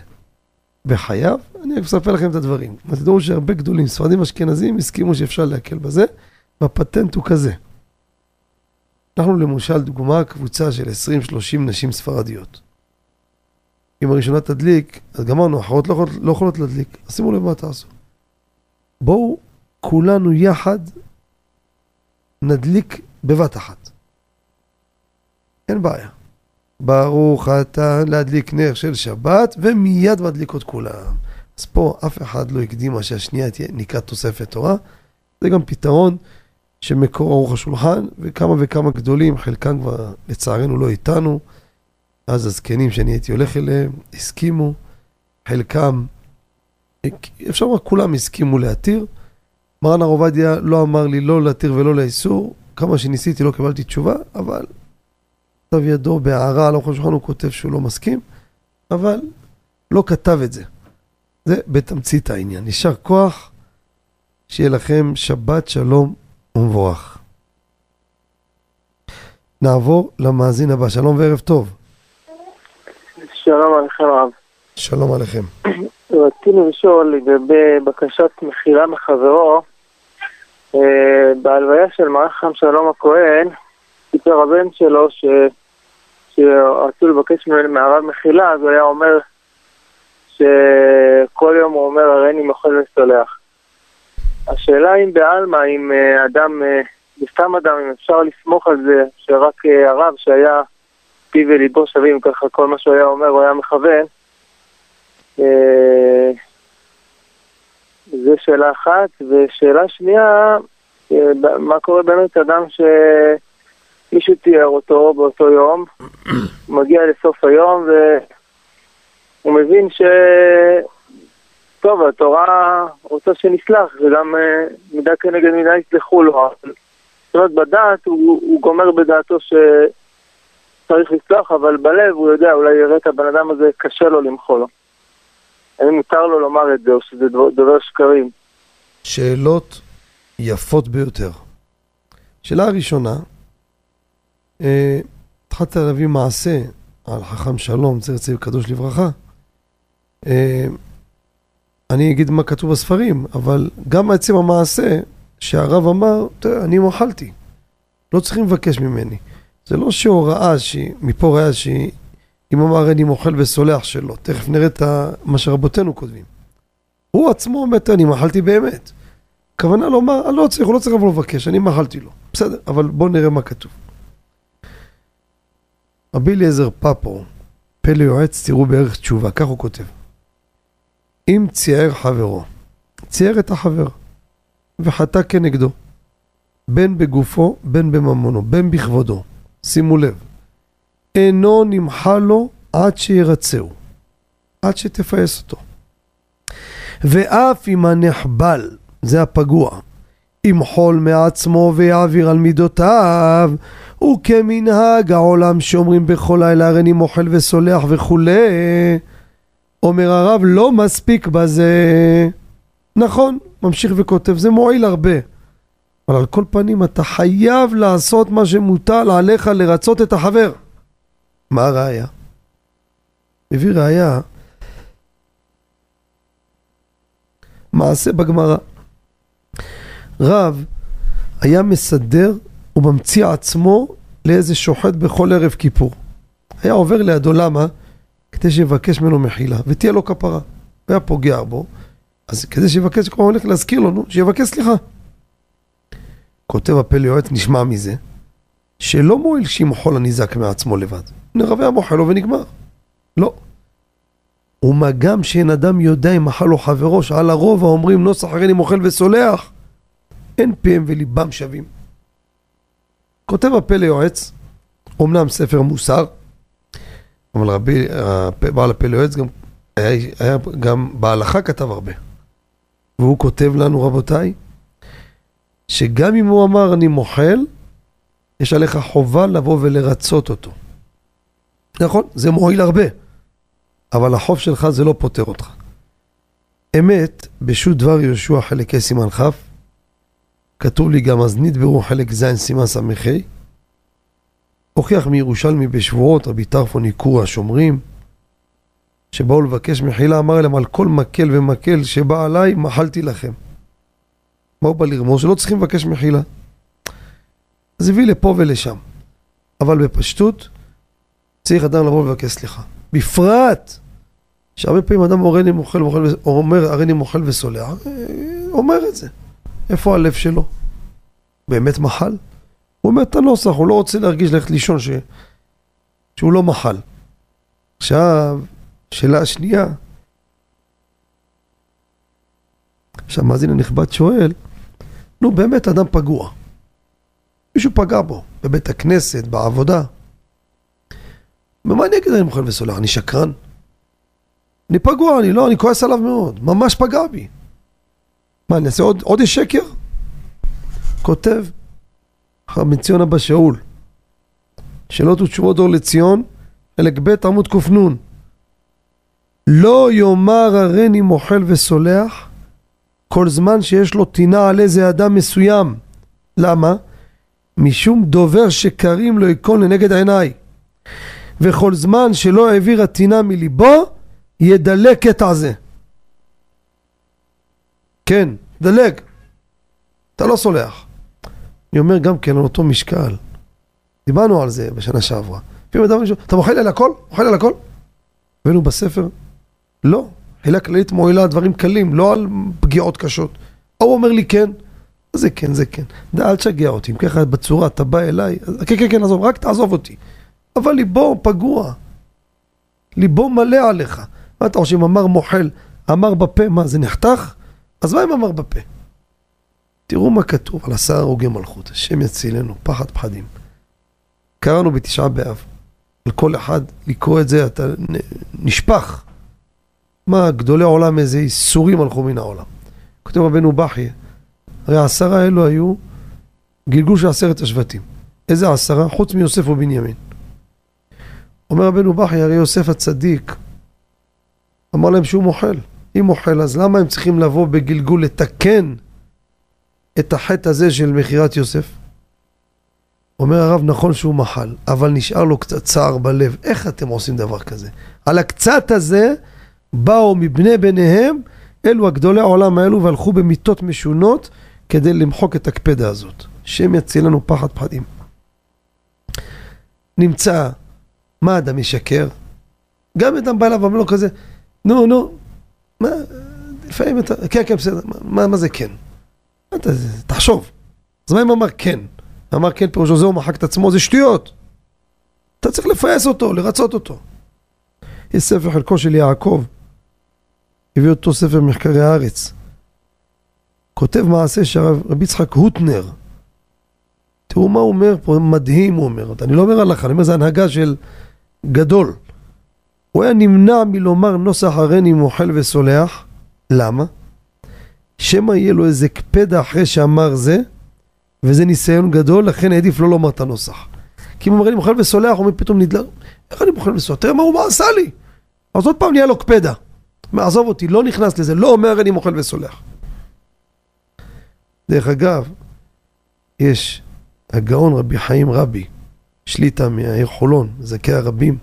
בחייו, אני אספר לכם את הדברים. תדעו שהרבה גדולים, ספרדים אשכנזים, הסכימו שאפשר להקל בזה, והפטנט הוא כזה. אנחנו למשל דוגמה קבוצה של 20-30 נשים ספרדיות. אם הראשונה תדליק, אז גמרנו, האחרות לא יכולות, לא יכולות להדליק. אז שימו לב מה תעשו. בואו כולנו יחד נדליק בבת אחת. אין בעיה. ברוך אתה להדליק נר של שבת, ומיד מדליקות כולם. אז פה אף אחד לא הקדים מה שהשנייה תהיה נקרא תוספת תורה. זה גם פתרון שמקור ארוך השולחן, וכמה וכמה גדולים, חלקם כבר לצערנו לא איתנו, אז הזקנים שאני הייתי הולך אליהם, הסכימו, חלקם, אפשר לומר כולם הסכימו להתיר. מרן הר עובדיה לא אמר לי לא להתיר ולא לאיסור, כמה שניסיתי לא קיבלתי תשובה, אבל כתב ידו בהערה על ארוך השולחן הוא כותב שהוא לא מסכים, אבל לא כתב את זה. זה בתמצית העניין. יישר כוח, שיהיה לכם שבת שלום ומבורך. נעבור למאזין הבא. שלום וערב טוב. שלום עליכם רב. שלום עליכם. רצינו לשאול לגבי בקשת מחילה מחברו אה, בהלוויה של מערך חם שלום הכהן, סיפר הבן שלו ש... שרצו לבקש מהרב מחילה, אז הוא היה אומר שכל יום הוא אומר הריני מוחל וסולח. השאלה אם בעלמא, אם אה, אדם, אה, בסתם אדם, אם אפשר לסמוך על זה שרק הרב שהיה פיו וליבו שווים, ככה כל מה שהוא היה אומר הוא היה מכוון. זו שאלה אחת, ושאלה שנייה, מה קורה באמת אדם שמישהו תיאר אותו באותו יום, מגיע לסוף היום והוא מבין ש... טוב, התורה רוצה שנסלח, וגם uh, מידה כנגד מידה יסלחו לו. זאת אומרת, בדעת הוא, הוא גומר בדעתו שצריך לסלח, אבל בלב הוא יודע, אולי יראה את הבן אדם הזה, קשה לו למחול לו. האם מותר לו לומר את זה, או שזה דובר שקרים? שאלות יפות ביותר. שאלה הראשונה, אה, התחלת להביא מעשה על חכם שלום, צר צעיר קדוש לברכה. אה, אני אגיד מה כתוב בספרים, אבל גם עצם המעשה שהרב אמר, תראה, אני מוחלתי. לא צריכים לבקש ממני. זה לא שהוראה, מפה ראיה שהיא, אם אמר אני מוחל וסולח שלו, תכף נראה את מה שרבותינו כותבים. הוא עצמו אומר, אני מחלתי באמת. הכוונה לומר, אני לא צריך, הוא לא צריך לבוא לבקש, אני מחלתי לו. בסדר, אבל בואו נראה מה כתוב. רבי אליעזר פפו, פלא יועץ, תראו בערך תשובה, כך הוא כותב. אם צייר חברו, צייר את החבר, וחטא כנגדו, בין בגופו, בין בממונו, בין בכבודו. שימו לב, אינו נמחה לו עד שירצהו, עד שתפייס אותו. ואף אם הנחבל, זה הפגוע, ימחול מעצמו ויעביר על מידותיו, וכמנהג העולם שאומרים בכל לילה הריני מוחל וסולח וכולי, אומר הרב לא מספיק בזה. נכון, ממשיך וכותב, זה מועיל הרבה. אבל על כל פנים אתה חייב לעשות מה שמוטל עליך לרצות את החבר. מה הראיה? מביא ראיה מעשה בגמרא. רב היה מסדר וממציא עצמו לאיזה שוחט בכל ערב כיפור. היה עובר לידו, למה? כדי שיבקש ממנו מחילה, ותהיה לו כפרה. היה פוגע בו, אז כדי שיבקש, הוא הולך להזכיר לו, נו, שיבקש סליחה. כותב הפלא יועץ, נשמע מזה, שלא מועיל שימחול הניזק מעצמו לבד. נרבה המוחל לו ונגמר. לא. ומה גם שאין אדם יודע אם מחל לו חברו, שעל הרוב האומרים נוסח הריני מוחל וסולח, אין פיהם וליבם שווים. כותב הפלא יועץ, אמנם ספר מוסר, אבל רבי, בעל הפלא יועץ גם, היה, היה גם בהלכה כתב הרבה. והוא כותב לנו רבותיי, שגם אם הוא אמר אני מוחל, יש עליך חובה לבוא ולרצות אותו. נכון, זה מועיל הרבה, אבל החוב שלך זה לא פותר אותך. אמת, בשו"ת דבר יהושע חלק ה' סימן כ', כתוב לי גם אז נדברו חלק ז' סימן ס"ה, הוכיח מירושלמי בשבועות רבי טרפון עיקור השומרים, שבאו לבקש מחילה, אמר להם על כל מקל ומקל שבא עליי, מחלתי לכם. מה הוא בא לרמוז? שלא צריכים לבקש מחילה. אז הביא לפה ולשם. אבל בפשטות, צריך אדם לבוא ולבקש סליחה. בפרט, שהרבה פעמים אדם אומר הריני מוחל, מוחל, אומר הריני מוחל וסולח, אומר את זה. איפה הלב שלו? באמת מחל? הוא אומר את הנוסח, הוא לא רוצה להרגיש ללכת לישון ש... שהוא לא מחל. עכשיו, שאלה השנייה, עכשיו מאזין הנכבד שואל, נו באמת אדם פגוע. מישהו פגע בו, בבית הכנסת, בעבודה. ומה אני אגיד אני מוכן וסולח? אני שקרן? אני פגוע, אני לא, אני כועס עליו מאוד, ממש פגע בי. מה, אני אעשה עוד, עוד איש שקר? כותב בן ציון אבא שאול, שאלות ותשובות אור לציון, חלק ב' עמוד קנ לא יאמר הריני מוחל וסולח כל זמן שיש לו טינה על איזה אדם מסוים. למה? משום דובר שקרים לו יקון לנגד עיניי. וכל זמן שלא העביר הטינה מליבו, ידלק קטע זה. כן, דלג. אתה לא סולח. אני אומר גם כן על אותו משקל. דיברנו על זה בשנה שעברה. אתה מוחל על הכל? מוחל על הכל? הבאנו בספר? לא. חילה כללית מועילה דברים קלים, לא על פגיעות קשות. הוא אומר לי כן, זה כן, זה כן. אל תשגע אותי, אם ככה בצורה אתה בא אליי, כן, כן, כן, עזוב, רק תעזוב אותי. אבל ליבו פגוע. ליבו מלא עליך. מה אתה חושב, אם אמר מוחל, אמר בפה, מה, זה נחתך? אז מה אם אמר בפה? תראו מה כתוב על עשרה הרוגי מלכות, השם יצילנו, פחד פחדים. קראנו בתשעה באב, על כל אחד לקרוא את זה, אתה נשפך. מה, גדולי עולם איזה איסורים הלכו מן העולם. כותב רבנו בכי, הרי העשרה האלו היו גלגול של עשרת השבטים. איזה עשרה? חוץ מיוסף ובנימין. אומר רבנו בכי, הרי יוסף הצדיק אמר להם שהוא מוחל. אם מוחל, אז למה הם צריכים לבוא בגלגול לתקן את החטא הזה של מכירת יוסף? אומר הרב, נכון שהוא מחל, אבל נשאר לו קצת צער בלב. איך אתם עושים דבר כזה? על הקצת הזה באו מבני בניהם, אלו הגדולי העולם האלו, והלכו במיתות משונות כדי למחוק את הקפדה הזאת. שם יצילנו פחד פחדים. נמצא, מה אדם ישקר? גם אדם בא אליו ואומר לו כזה, נו, נו, מה, לפעמים אתה, כן, כן, בסדר, מה, מה זה כן? אתה, תחשוב. אז מה אם אמר כן? אמר כן פירושו זהו מחק את עצמו, זה שטויות. אתה צריך לפייס אותו, לרצות אותו. יש ספר חלקו של יעקב, הביא אותו ספר מחקרי הארץ. כותב מעשה שהרב יצחק הוטנר, תראו מה הוא אומר פה, מדהים הוא אומר, אני לא אומר הלכה, אני אומר זה הנהגה של גדול. הוא היה נמנע מלומר נוסח הריני מוחל וסולח, למה? שמא יהיה לו איזה קפדה אחרי שאמר זה, וזה ניסיון גדול, לכן העדיף לא לומר את הנוסח. כי אם הוא אומר אני מוחל וסולח, הוא פתאום נדלק, איך אני מוחל וסולח? תראה מה הוא עשה לי. אז עוד פעם נהיה לו קפדה. עזוב אותי, לא נכנס לזה, לא אומר אני מוחל וסולח. דרך אגב, יש הגאון רבי חיים רבי, שליטה מהעיר חולון, זכי הרבים,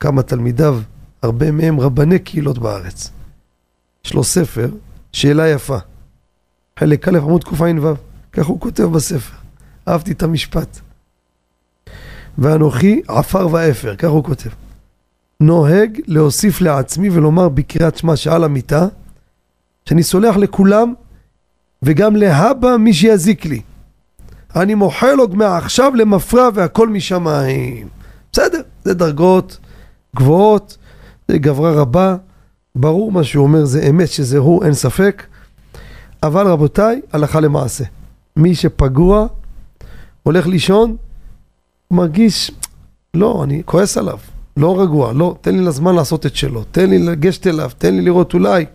כמה תלמידיו, הרבה מהם רבני קהילות בארץ. יש לו ספר, שאלה יפה. חלק א' עמוד קע"ו, כך הוא כותב בספר. אהבתי את המשפט. ואנוכי עפר ואפר, כך הוא כותב. נוהג להוסיף לעצמי ולומר בקריאת שמע שעל המיטה, שאני סולח לכולם וגם להבא מי שיזיק לי. אני מוחל עוד מעכשיו למפרע והכל משמיים. בסדר, זה דרגות גבוהות, זה גברה רבה, ברור מה שהוא אומר זה אמת שזה הוא, אין ספק. אבל רבותיי, הלכה למעשה. מי שפגוע, הולך לישון, מרגיש, לא, אני כועס עליו, לא רגוע, לא, תן לי לזמן לעשות את שלו, תן לי לגשת אליו, תן לי לראות אולי.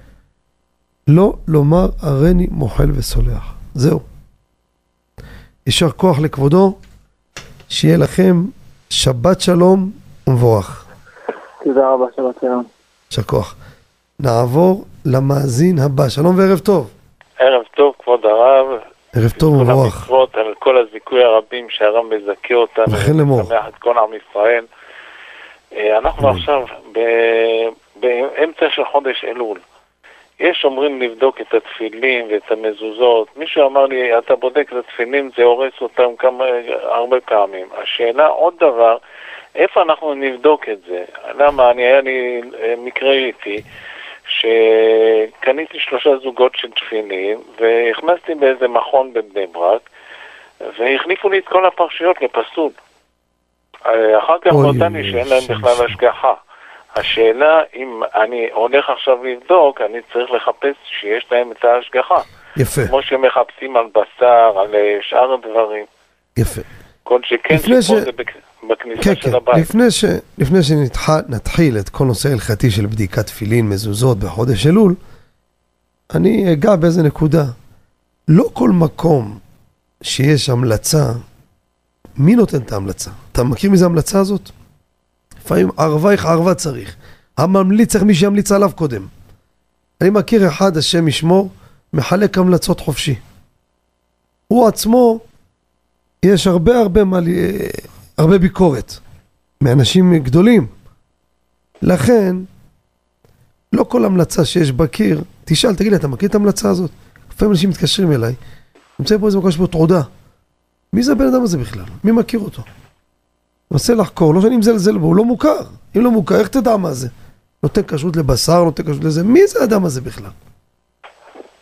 לא לומר הריני מוחל וסולח. זהו. יישר כוח לכבודו, שיהיה לכם שבת שלום ומבורך. תודה רבה, שבת שלום. יישר כוח. נעבור למאזין הבא. שלום וערב טוב. ערב טוב, כבוד הרב. ערב טוב כל ומבורך. המצוות, על כל הזיכוי הרבים שהרב מזכה אותנו. וכן לאמור. ושמח את כל עם ישראל. אה, אנחנו. עכשיו ב- באמצע של חודש אלול. יש אומרים לבדוק את התפילין ואת המזוזות. מישהו אמר לי, אתה בודק את התפילין, זה הורס אותם כמה, הרבה פעמים. השאלה, עוד דבר, איפה אנחנו נבדוק את זה? למה? אני, היה לי אה, מקרה איתי, שקניתי שלושה זוגות של תפילין, והכנסתי באיזה מכון בבני ברק, והחליפו לי את כל הפרשיות לפסול. אה, אחר כך נודע לי שאין להם בכלל. השגחה. השאלה, אם אני הולך עכשיו לבדוק, אני צריך לחפש שיש להם את ההשגחה. יפה, כמו שמחפשים על בשר, על אה, שאר הדברים. יפה. כל שכן, שפה ש- זה בק- בכניסה כן, של כן. הבית. לפני, ש... לפני שנתחיל את כל נושא ההלכתי של בדיקת תפילין, מזוזות בחודש אלול, אני אגע באיזה נקודה. לא כל מקום שיש המלצה, מי נותן את ההמלצה? אתה מכיר מי זה ההמלצה הזאת? לפעמים ערבייך ערבה צריך. הממליץ צריך מי שימליץ עליו קודם. אני מכיר אחד, השם ישמור, מחלק המלצות חופשי. הוא עצמו, יש הרבה הרבה מה, הרבה ביקורת מאנשים גדולים. לכן, לא כל המלצה שיש בקיר, תשאל, תגיד לי, אתה מכיר את ההמלצה הזאת? לפעמים אנשים מתקשרים אליי, נמצא פה איזה מקום שיש בו תעודה. מי זה הבן אדם הזה בכלל? מי מכיר אותו? מנסה לחקור, לא שאני מזלזל בו, הוא לא מוכר. אם לא מוכר, איך תדע מה זה? נותן כשרות לבשר, נותן כשרות לזה, מי זה האדם הזה בכלל?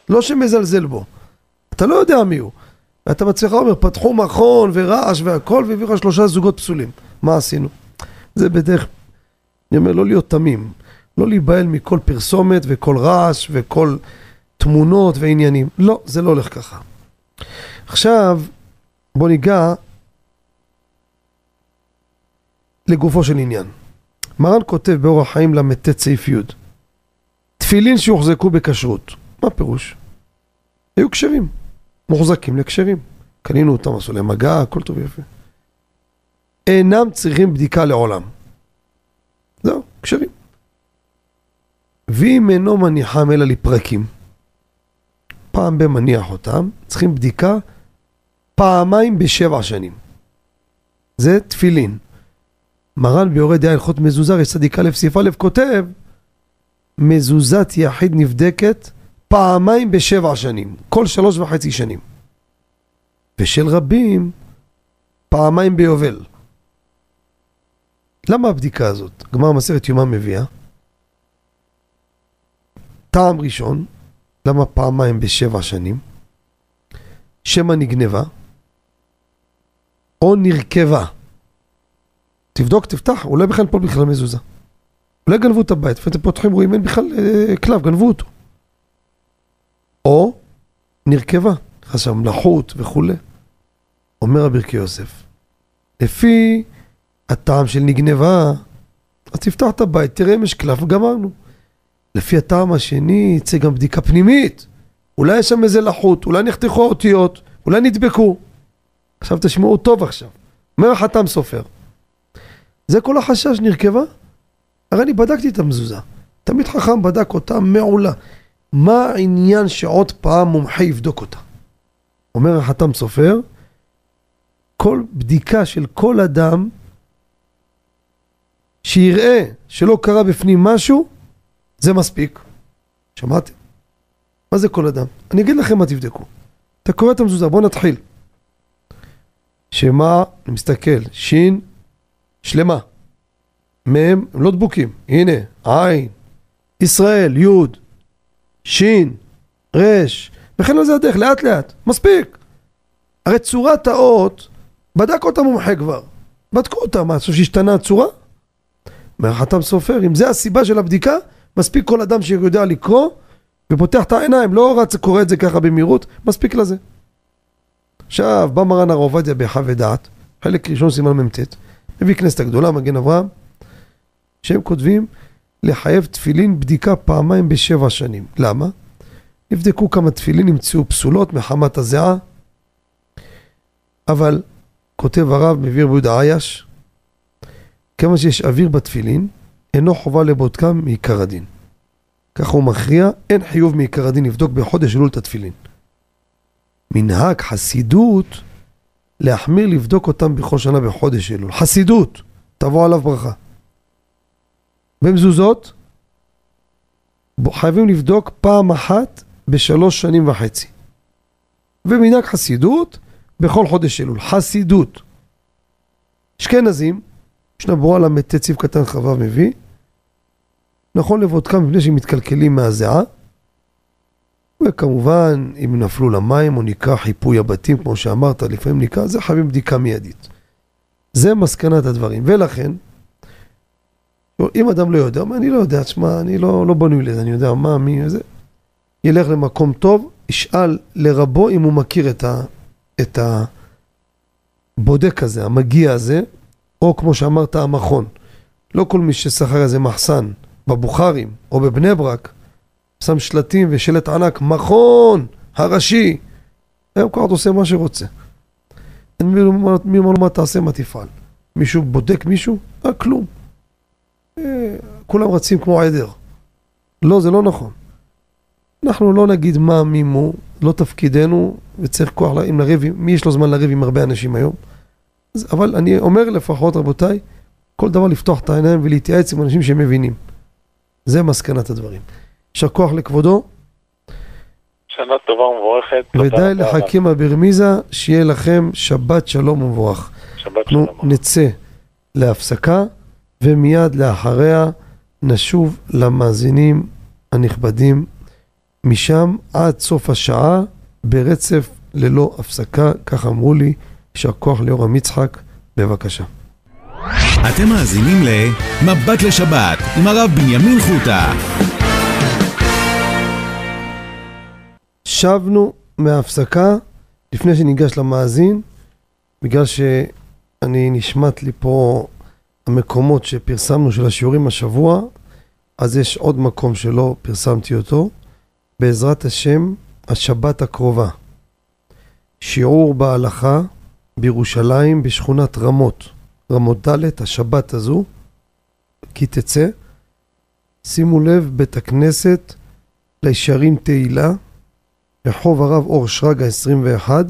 לא שמזלזל בו. אתה לא יודע מי הוא. ואתה בעצמך אומר, פתחו מכון ורעש והכל, והביאו לך שלושה זוגות פסולים. מה עשינו? זה בדרך, אני אומר, לא להיות תמים. לא להיבהל מכל פרסומת וכל רעש וכל תמונות ועניינים. לא, זה לא הולך ככה. עכשיו, בוא ניגע לגופו של עניין. מרן כותב באורח חיים ל"ט סעיף י' תפילין שהוחזקו בכשרות. מה פירוש? היו כשרים. מוחזקים לכשרים. קנינו אותם, עשו להם מגע, הכל טוב ויפה. אינם צריכים בדיקה לעולם. זהו, כשרים. ואם אינו מניחם אלא לפרקים, פעם במניח אותם, צריכים בדיקה פעמיים בשבע שנים. זה תפילין. מרן ביורד דעה הלכות מזוזה, יש צדיק א' סעיף א' כותב מזוזת יחיד נבדקת פעמיים בשבע שנים, כל שלוש וחצי שנים. ושל רבים, פעמיים ביובל. למה הבדיקה הזאת? גמר מסכת יומא מביאה. טעם ראשון, למה פעמיים בשבע שנים? שמא נגנבה, או נרכבה. תבדוק, תפתח, אולי בכלל פה בכלל מזוזה. אולי גנבו את הבית, ואתם פותחים, רואים, אין בכלל אה, כלב, גנבו אותו. או נרכבה, נכנס שם לחות וכולי. אומר הברכי יוסף, לפי הטעם של נגנבה, אז תפתח את הבית, תראה אם יש קלף וגמרנו. לפי הטעם השני, יצא גם בדיקה פנימית. אולי יש שם איזה לחות, אולי נחתכו האותיות, אולי נדבקו. עכשיו תשמעו טוב עכשיו. אומר החתם סופר, זה כל החשש נרכבה? הרי אני בדקתי את המזוזה. תמיד חכם בדק אותה מעולה. מה העניין שעוד פעם מומחה יבדוק אותה? אומר החתם סופר, כל בדיקה של כל אדם שיראה שלא קרה בפנים משהו, זה מספיק. שמעתם? מה זה כל אדם? אני אגיד לכם מה תבדקו. אתה קורא את המזוזה, בואו נתחיל. שמה, אני מסתכל, שין, שלמה. מ', הם לא דבוקים. הנה, עין, ישראל, י', שין, ר', וכן על זה הדרך, לאט לאט. מספיק. הרי צורת האות, בדק אותה מומחה כבר. בדקו אותה, מה, עכשיו שהשתנה הצורה? אומר חתם סופר, אם זה הסיבה של הבדיקה, מספיק כל אדם שיודע לקרוא ופותח את העיניים, לא רץ קורא את זה ככה במהירות, מספיק לזה. עכשיו, בא מרן הר עובדיה בהיכה ודעת, חלק ראשון סימן מ"ט, מביא כנסת הגדולה, מגן אברהם, שהם כותבים לחייב תפילין בדיקה פעמיים בשבע שנים. למה? נבדקו כמה תפילין, נמצאו פסולות מחמת הזיעה, אבל, כותב הרב, מביא רבי יהודה עייש, כמה שיש אוויר בתפילין, אינו חובה לבודקם מעיקר הדין. ככה הוא מכריע, אין חיוב מעיקר הדין לבדוק בחודש אלול את התפילין. מנהג חסידות להחמיר לבדוק אותם בכל שנה בחודש אלול. חסידות, תבוא עליו ברכה. במזוזות, חייבים לבדוק פעם אחת בשלוש שנים וחצי. ומנהג חסידות בכל חודש אלול. חסידות. אשכנזים, ישנה ברורה ל"ט ציב קטן חווה מביא, נכון לבודקם מפני שהם מתקלקלים מהזיעה, וכמובן, אם נפלו למים או נקרא חיפוי הבתים, כמו שאמרת, לפעמים נקרא, זה חייבים בדיקה מיידית. זה מסקנת הדברים, ולכן, אם אדם לא יודע, אני לא יודע, תשמע, אני לא, לא בנוי לזה, אני יודע מה, מי, זה, ילך למקום טוב, ישאל לרבו אם הוא מכיר את, ה, את הבודק הזה, המגיע הזה, או כמו שאמרת, המכון. לא כל מי ששכר איזה מחסן בבוכרים או בבני ברק, שם שלטים ושלט ענק, מכון הראשי. היום כבר אתה עושה מה שרוצה. מי אומר לו מה תעשה, מה תפעל. מישהו בודק מישהו? אה, כלום. אה, כולם רצים כמו עדר. לא, זה לא נכון. אנחנו לא נגיד מה, מי מו, לא תפקידנו, וצריך כוח, אם לריב, מי יש לו זמן לריב עם הרבה אנשים היום? אז, אבל אני אומר לפחות, רבותיי, כל דבר לפתוח את העיניים ולהתייעץ עם אנשים שמבינים. זה מסקנת הדברים. יישר כוח לכבודו. שנה טובה ומבורכת. ודי לחכימה ברמיזה, שיהיה לכם שבת שלום ומבורך. שבת אנחנו שלום. נצא להפסקה, ומיד לאחריה נשוב למאזינים הנכבדים משם עד סוף השעה ברצף ללא הפסקה, כך אמרו לי, יישר כוח ליורם יצחק, בבקשה. אתם מאזינים ל"מבט לשבת" עם הרב בנימין חוטה. שבנו מההפסקה, לפני שניגש למאזין, בגלל שאני נשמט לי פה המקומות שפרסמנו של השיעורים השבוע, אז יש עוד מקום שלא פרסמתי אותו. בעזרת השם, השבת הקרובה. שיעור בהלכה בירושלים בשכונת רמות, רמות ד', השבת הזו, כי תצא. שימו לב, בית הכנסת לישרים תהילה, רחוב הרב אור שרגא 21,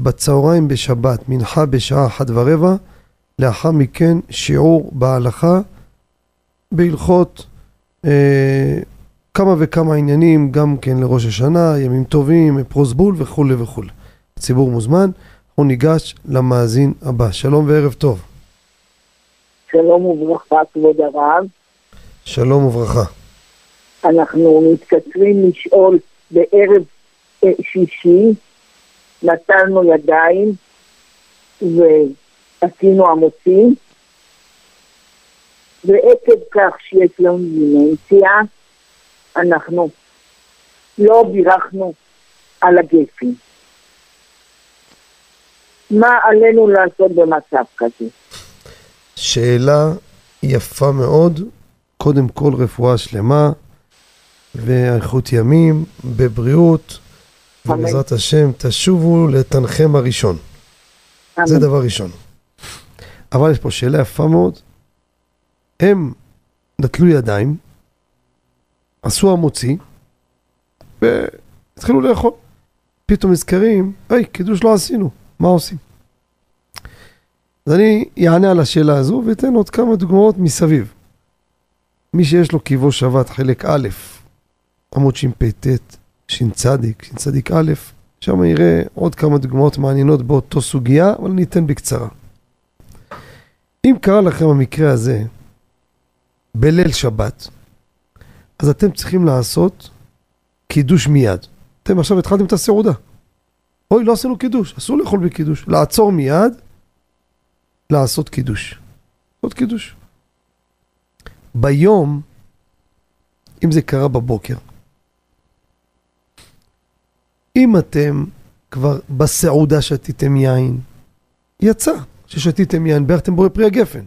בצהריים בשבת, מנחה בשעה אחת ורבע, לאחר מכן שיעור בהלכה בהלכות אה, כמה וכמה עניינים, גם כן לראש השנה, ימים טובים, פרוסבול וכולי וכולי. הציבור מוזמן, אנחנו ניגש למאזין הבא. שלום וערב טוב. שלום וברכה, כבוד הרב. שלום וברכה. אנחנו מתקצרים לשאול בערב אה, שישי, נטלנו ידיים ועשינו עמוצים, ועקב כך שיש לנו דמנציה, אנחנו לא בירכנו על הגפים. מה עלינו לעשות במצב כזה? שאלה יפה מאוד, קודם כל רפואה שלמה ואיכות ימים, בבריאות. ובעזרת השם תשובו לתנחם הראשון. זה אמן. דבר ראשון. אבל יש פה שאלה יפה מאוד. הם נטלו ידיים, עשו המוציא, והתחילו לאכול. פתאום נזכרים, היי, קידוש לא עשינו, מה עושים? אז אני אענה על השאלה הזו ואתן עוד כמה דוגמאות מסביב. מי שיש לו קיבו שבת חלק א', עמוד שפט, שצ, שצ א', שם יראה עוד כמה דוגמאות מעניינות באותו סוגיה, אבל אני אתן בקצרה. אם קרה לכם המקרה הזה בליל שבת, אז אתם צריכים לעשות קידוש מיד. אתם עכשיו התחלתם את הסעודה. אוי, לא עשינו קידוש, אסור לאכול בקידוש. לעצור מיד, לעשות קידוש. לעשות קידוש. ביום, אם זה קרה בבוקר, אם אתם כבר בסעודה שתיתם יין, יצא ששתיתם יין, בירכתם בורא פרי הגפן.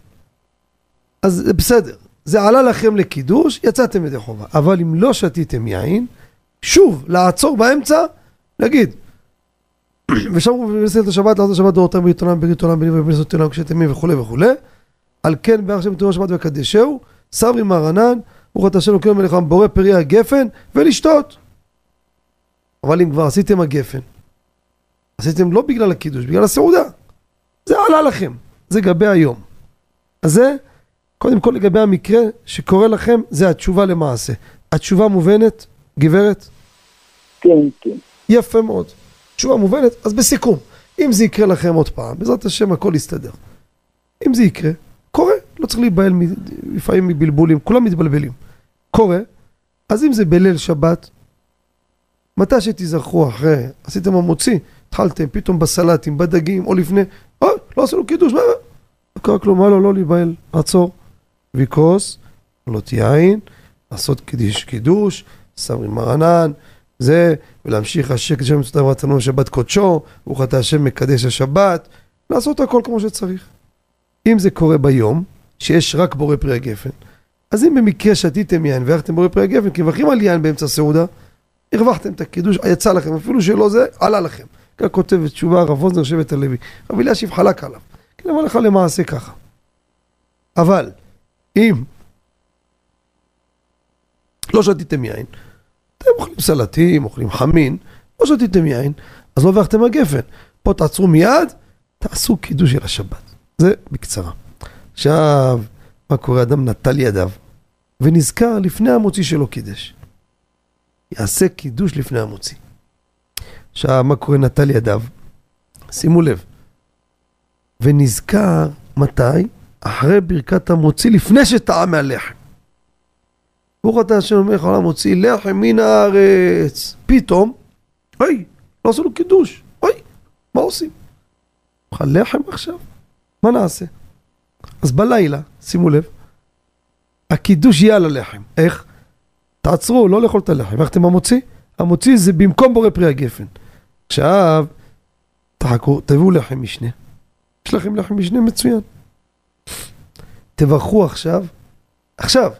אז זה בסדר, זה עלה לכם לקידוש, יצאתם ידי חובה. אבל אם לא שתיתם יין, שוב, לעצור באמצע, להגיד. ושם הוא מבשר את השבת, לעשות השבת דורותם ברית עולם, ברית עולם, בני ובנסות עולם, כשאתם ימים וכולי וכולי. על כן, בערך שם תאור השבת וקדשהו, סברי מרנן, ברוך אתה השם אלוקים מלך בורא פרי הגפן, ולשתות. אבל אם כבר עשיתם הגפן, עשיתם לא בגלל הקידוש, בגלל הסעודה. זה עלה לכם, זה גבי היום. אז זה, קודם כל לגבי המקרה שקורה לכם, זה התשובה למעשה. התשובה מובנת, גברת? כן, כן. יפה מאוד. תשובה מובנת, אז בסיכום, אם זה יקרה לכם עוד פעם, בעזרת השם הכל יסתדר. אם זה יקרה, קורה, לא צריך להיבהל לפעמים מבלבולים, כולם מתבלבלים. קורה, אז אם זה בליל שבת, מתי שתיזכרו אחרי, עשיתם המוציא, התחלתם פתאום בסלטים, בדגים, או לפני, אוי, לא עשינו קידוש, מה? לא קרה כלום, מה לא, לא להיבהל, לעצור, ויקרוס, לא יין, לעשות קידוש, קידוש, סמרי מרנן, זה, ולהמשיך השקט שם מצוותיו ורצנו שבת קודשו, ברוך אתה השם מקדש השבת, לעשות הכל כמו שצריך. אם זה קורה ביום, שיש רק בורא פרי הגפן, אז אם במקרה שתיתם יין והלכתם בורא פרי הגפן, כי מברכים על יין באמצע סעודה, הרווחתם את הקידוש, יצא לכם, אפילו שלא זה, עלה לכם. כך כותב תשובה הרב ווזנר שבט הלוי. רבי אלישיב חלק עליו. כי למה לך למעשה ככה. אבל, אם לא שתיתם יין, אתם אוכלים סלטים, אוכלים חמין, לא שתיתם יין, אז לא הרווחתם הגפן. פה תעצרו מיד, תעשו קידוש של השבת. זה בקצרה. עכשיו, מה קורה? אדם נטל ידיו, ונזכר לפני המוציא שלו קידש. יעשה קידוש לפני המוציא. עכשיו, מה קורה? נטל ידיו. שימו לב. ונזכר, מתי? אחרי ברכת המוציא, לפני שטעה מהלחם. ברוך אתה השם אומר לך מוציא לחם מן הארץ. פתאום, אוי, לא עשו לו קידוש. אוי, מה עושים? אוכל לחם עכשיו? מה נעשה? אז בלילה, שימו לב, הקידוש יהיה על הלחם. איך? תעצרו, לא לאכול את הלחם. איך אתם המוציא? המוציא זה במקום בורא פרי הגפן. עכשיו, תחכו, תביאו לחם משנה. יש לכם לחם משנה מצוין. תברכו עכשיו, עכשיו,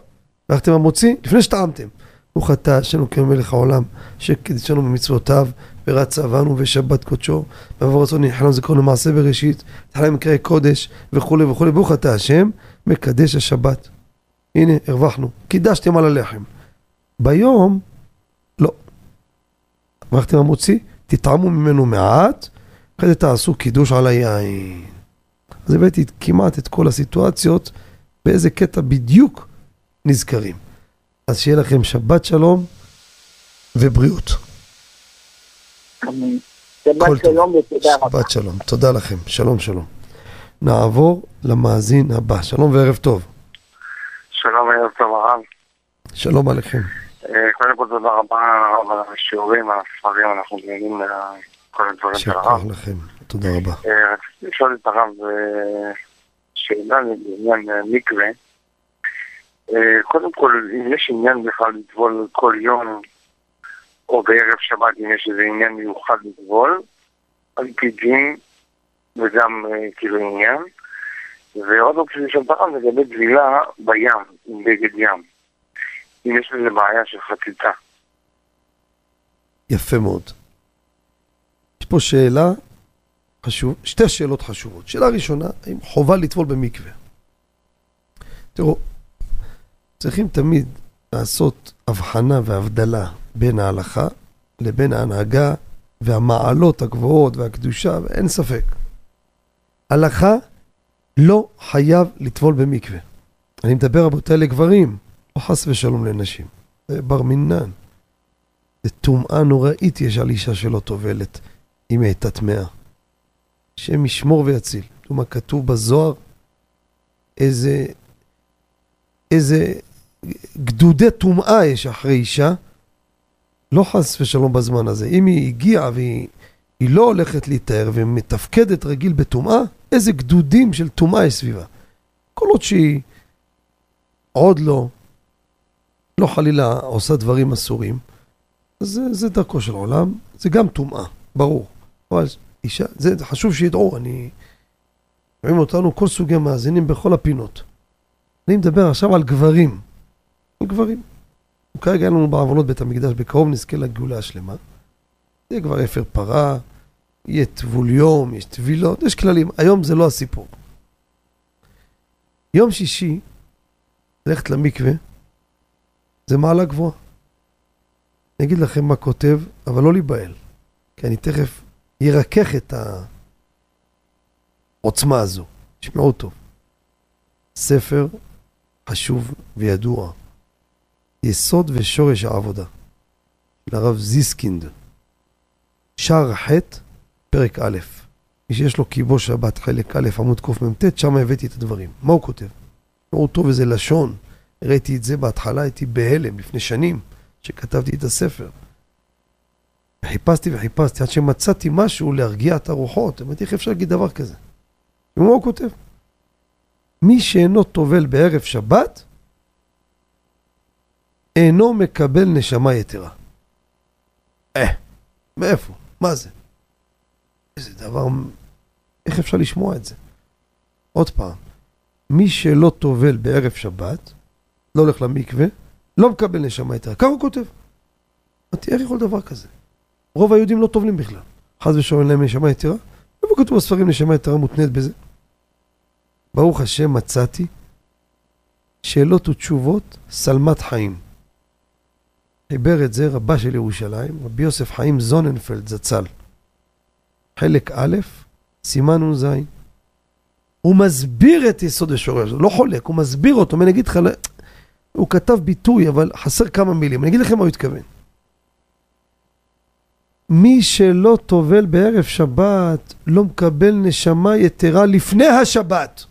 ואתם המוציא, לפני שטעמתם. ברוך אתה, השם אלוקים מלך העולם, שקידשנו במצוותיו, ורצה עברנו ושבת קודשו, ועבור רצון נחלם זיכרונו מעשה בראשית, תחלם מקראי קודש, וכולי וכולי. ברוך אתה השם, מקדש השבת. הנה, הרווחנו, קידשתם על הלחם. ביום, לא. ברכתם המוציא, תטעמו ממנו מעט, אחרי זה תעשו קידוש על היין. אז הבאתי כמעט את כל הסיטואציות, באיזה קטע בדיוק נזכרים. אז שיהיה לכם שבת שלום ובריאות. שבת שלום ותודה רבה. שבת שלום, תודה לכם, שלום שלום. נעבור למאזין הבא, שלום וערב טוב. שלום, ערב טוב הרב. שלום עליכם. אה, קודם כל תודה רבה על השיעורים, על הספרים, אנחנו נהנים מכל הדברים של הרב. שכח לכם, תודה רבה. אה, רציתי לשאול את הרב אה, שאלה לעניין מקווה. קודם כל, אם יש עניין בכלל לטבול כל יום, או בערב שבת, אם יש איזה עניין מיוחד לטבול, על פי דין, וגם כאילו עניין. ועוד אופציה של הרב לגבי טבילה בים, עם בגד ים. אם יש לזה בעיה של חציצה. יפה מאוד. יש פה שאלה חשוב, שתי שאלות חשובות. שאלה ראשונה, האם חובה לטבול במקווה? תראו, צריכים תמיד לעשות הבחנה והבדלה בין ההלכה לבין ההנהגה והמעלות הגבוהות והקדושה, ואין ספק. הלכה לא חייב לטבול במקווה. אני מדבר רבותיי לגברים, לא חס ושלום לנשים. זה בר מינן. זה טומאה נוראית יש על אישה שלא טובלת, אם היא הייתה טמאה. השם ישמור ויציל. מה כתוב בזוהר, איזה, איזה גדודי טומאה יש אחרי אישה, לא חס ושלום בזמן הזה. אם היא הגיעה והיא היא לא הולכת להתאר ומתפקדת רגיל בטומאה, איזה גדודים של טומאה יש סביבה. כל עוד שהיא עוד לא, לא חלילה עושה דברים אסורים, אז זה, זה דרכו של עולם, זה גם טומאה, ברור. אבל אישה, זה חשוב שידעו, אני... רואים אותנו כל סוגי מאזינים בכל הפינות. אני מדבר עכשיו על גברים. על גברים. כרגע אין לנו בעוונות בית המקדש, בקרוב נזכה לגאולה השלמה. זה כבר אפר פרה, יהיה טבול יום, יש טבילות, יש כללים. היום זה לא הסיפור. יום שישי, ללכת למקווה, זה מעלה גבוהה. אני אגיד לכם מה כותב, אבל לא להיבהל, כי אני תכף ירכך את העוצמה הזו. תשמעו טוב. ספר חשוב וידוע, יסוד ושורש העבודה, לרב זיסקינד, שער ח', פרק א', מי שיש לו קיבו שבת חלק א', עמוד קמ"ט, שם הבאתי את הדברים. מה הוא כותב? תשמעו טוב איזה לשון, ראיתי את זה בהתחלה, הייתי בהלם לפני שנים, שכתבתי את הספר. חיפשתי וחיפשתי עד שמצאתי משהו להרגיע את הרוחות. אמרתי, איך אפשר להגיד דבר כזה? ומה הוא כותב? מי שאינו טובל בערב שבת, אינו מקבל נשמה יתרה. אה, מאיפה? מה זה? איזה דבר... איך אפשר לשמוע את זה? עוד פעם, מי שלא טובל בערב שבת, לא הולך למקווה, לא מקבל נשמה יתרה. ככה הוא כותב. אמרתי, איך יכול דבר כזה? רוב היהודים לא טובלים בכלל. חס ושלום אין להם נשמה יתרה. איפה כתוב בספרים נשמה יתרה מותנית בזה? ברוך השם מצאתי שאלות ותשובות שלמת חיים. חיבר את זה רבה של ירושלים, רבי יוסף חיים זוננפלד זצ"ל. חלק א', סימן נ"ז. הוא מסביר את יסוד השורש, לא חולק, הוא מסביר אותו, אני אגיד לך, הוא כתב ביטוי, אבל חסר כמה מילים. אני אגיד לכם מה הוא התכוון. מי שלא טובל בערב שבת, לא מקבל נשמה יתרה לפני השבת.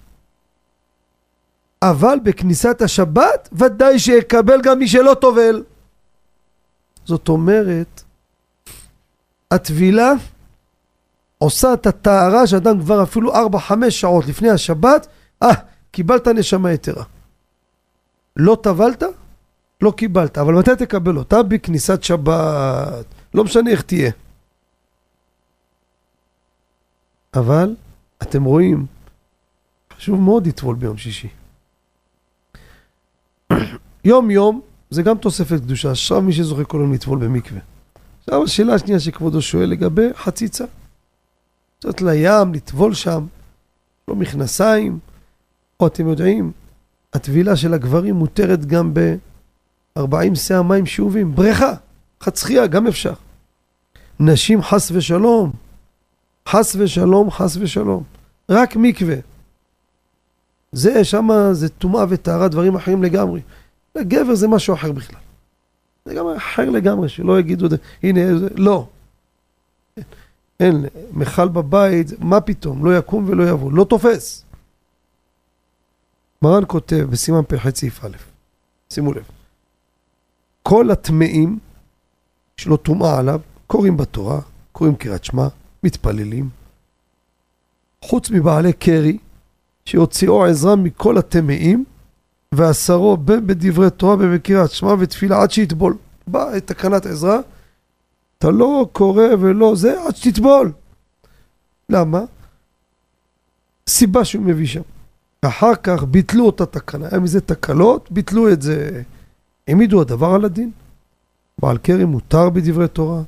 אבל בכניסת השבת, ודאי שיקבל גם מי שלא טובל. זאת אומרת, הטבילה עושה את הטהרה שאדם כבר אפילו 4-5 שעות לפני השבת, אה, קיבלת נשמה יתרה. לא טבלת? לא קיבלת, אבל מתי תקבל אותה? בכניסת שבת. לא משנה איך תהיה. אבל אתם רואים, חשוב מאוד לטבול ביום שישי. יום יום זה גם תוספת קדושה, עכשיו מי שזוכה כל יום לטבול במקווה. עכשיו השאלה השנייה שכבודו שואל לגבי חציצה. קצת לים, לטבול שם, לא מכנסיים, או אתם יודעים, הטבילה של הגברים מותרת גם ב-40 שאה מים שאובים, בריכה, חצחייה, גם אפשר. נשים חס ושלום, חס ושלום, חס ושלום. רק מקווה. זה, שמה זה טומאה וטהרה, דברים אחרים לגמרי. לגבר זה משהו אחר בכלל. זה גם אחר לגמרי, שלא יגידו, הנה, זה, לא. אין, מכל בבית, מה פתאום, לא יקום ולא יבוא, לא תופס. מרן כותב בסימן פ"ח סעיף א', שימו לב, כל הטמאים שלא טומאה עליו, קוראים בתורה, קוראים קריאת שמע, מתפללים, חוץ מבעלי קרי, שיוציאו עזרה מכל הטמאים, ועשרו בין בדברי תורה ובקריאת שמע ותפילה עד שיטבול. באה תקנת עזרה, אתה לא קורא ולא זה, עד שתטבול. למה? סיבה שהוא מביא שם. אחר כך ביטלו אותה תקנה, היה מזה תקלות, ביטלו את זה, העמידו הדבר על הדין. בעל קרי מותר בדברי תורה,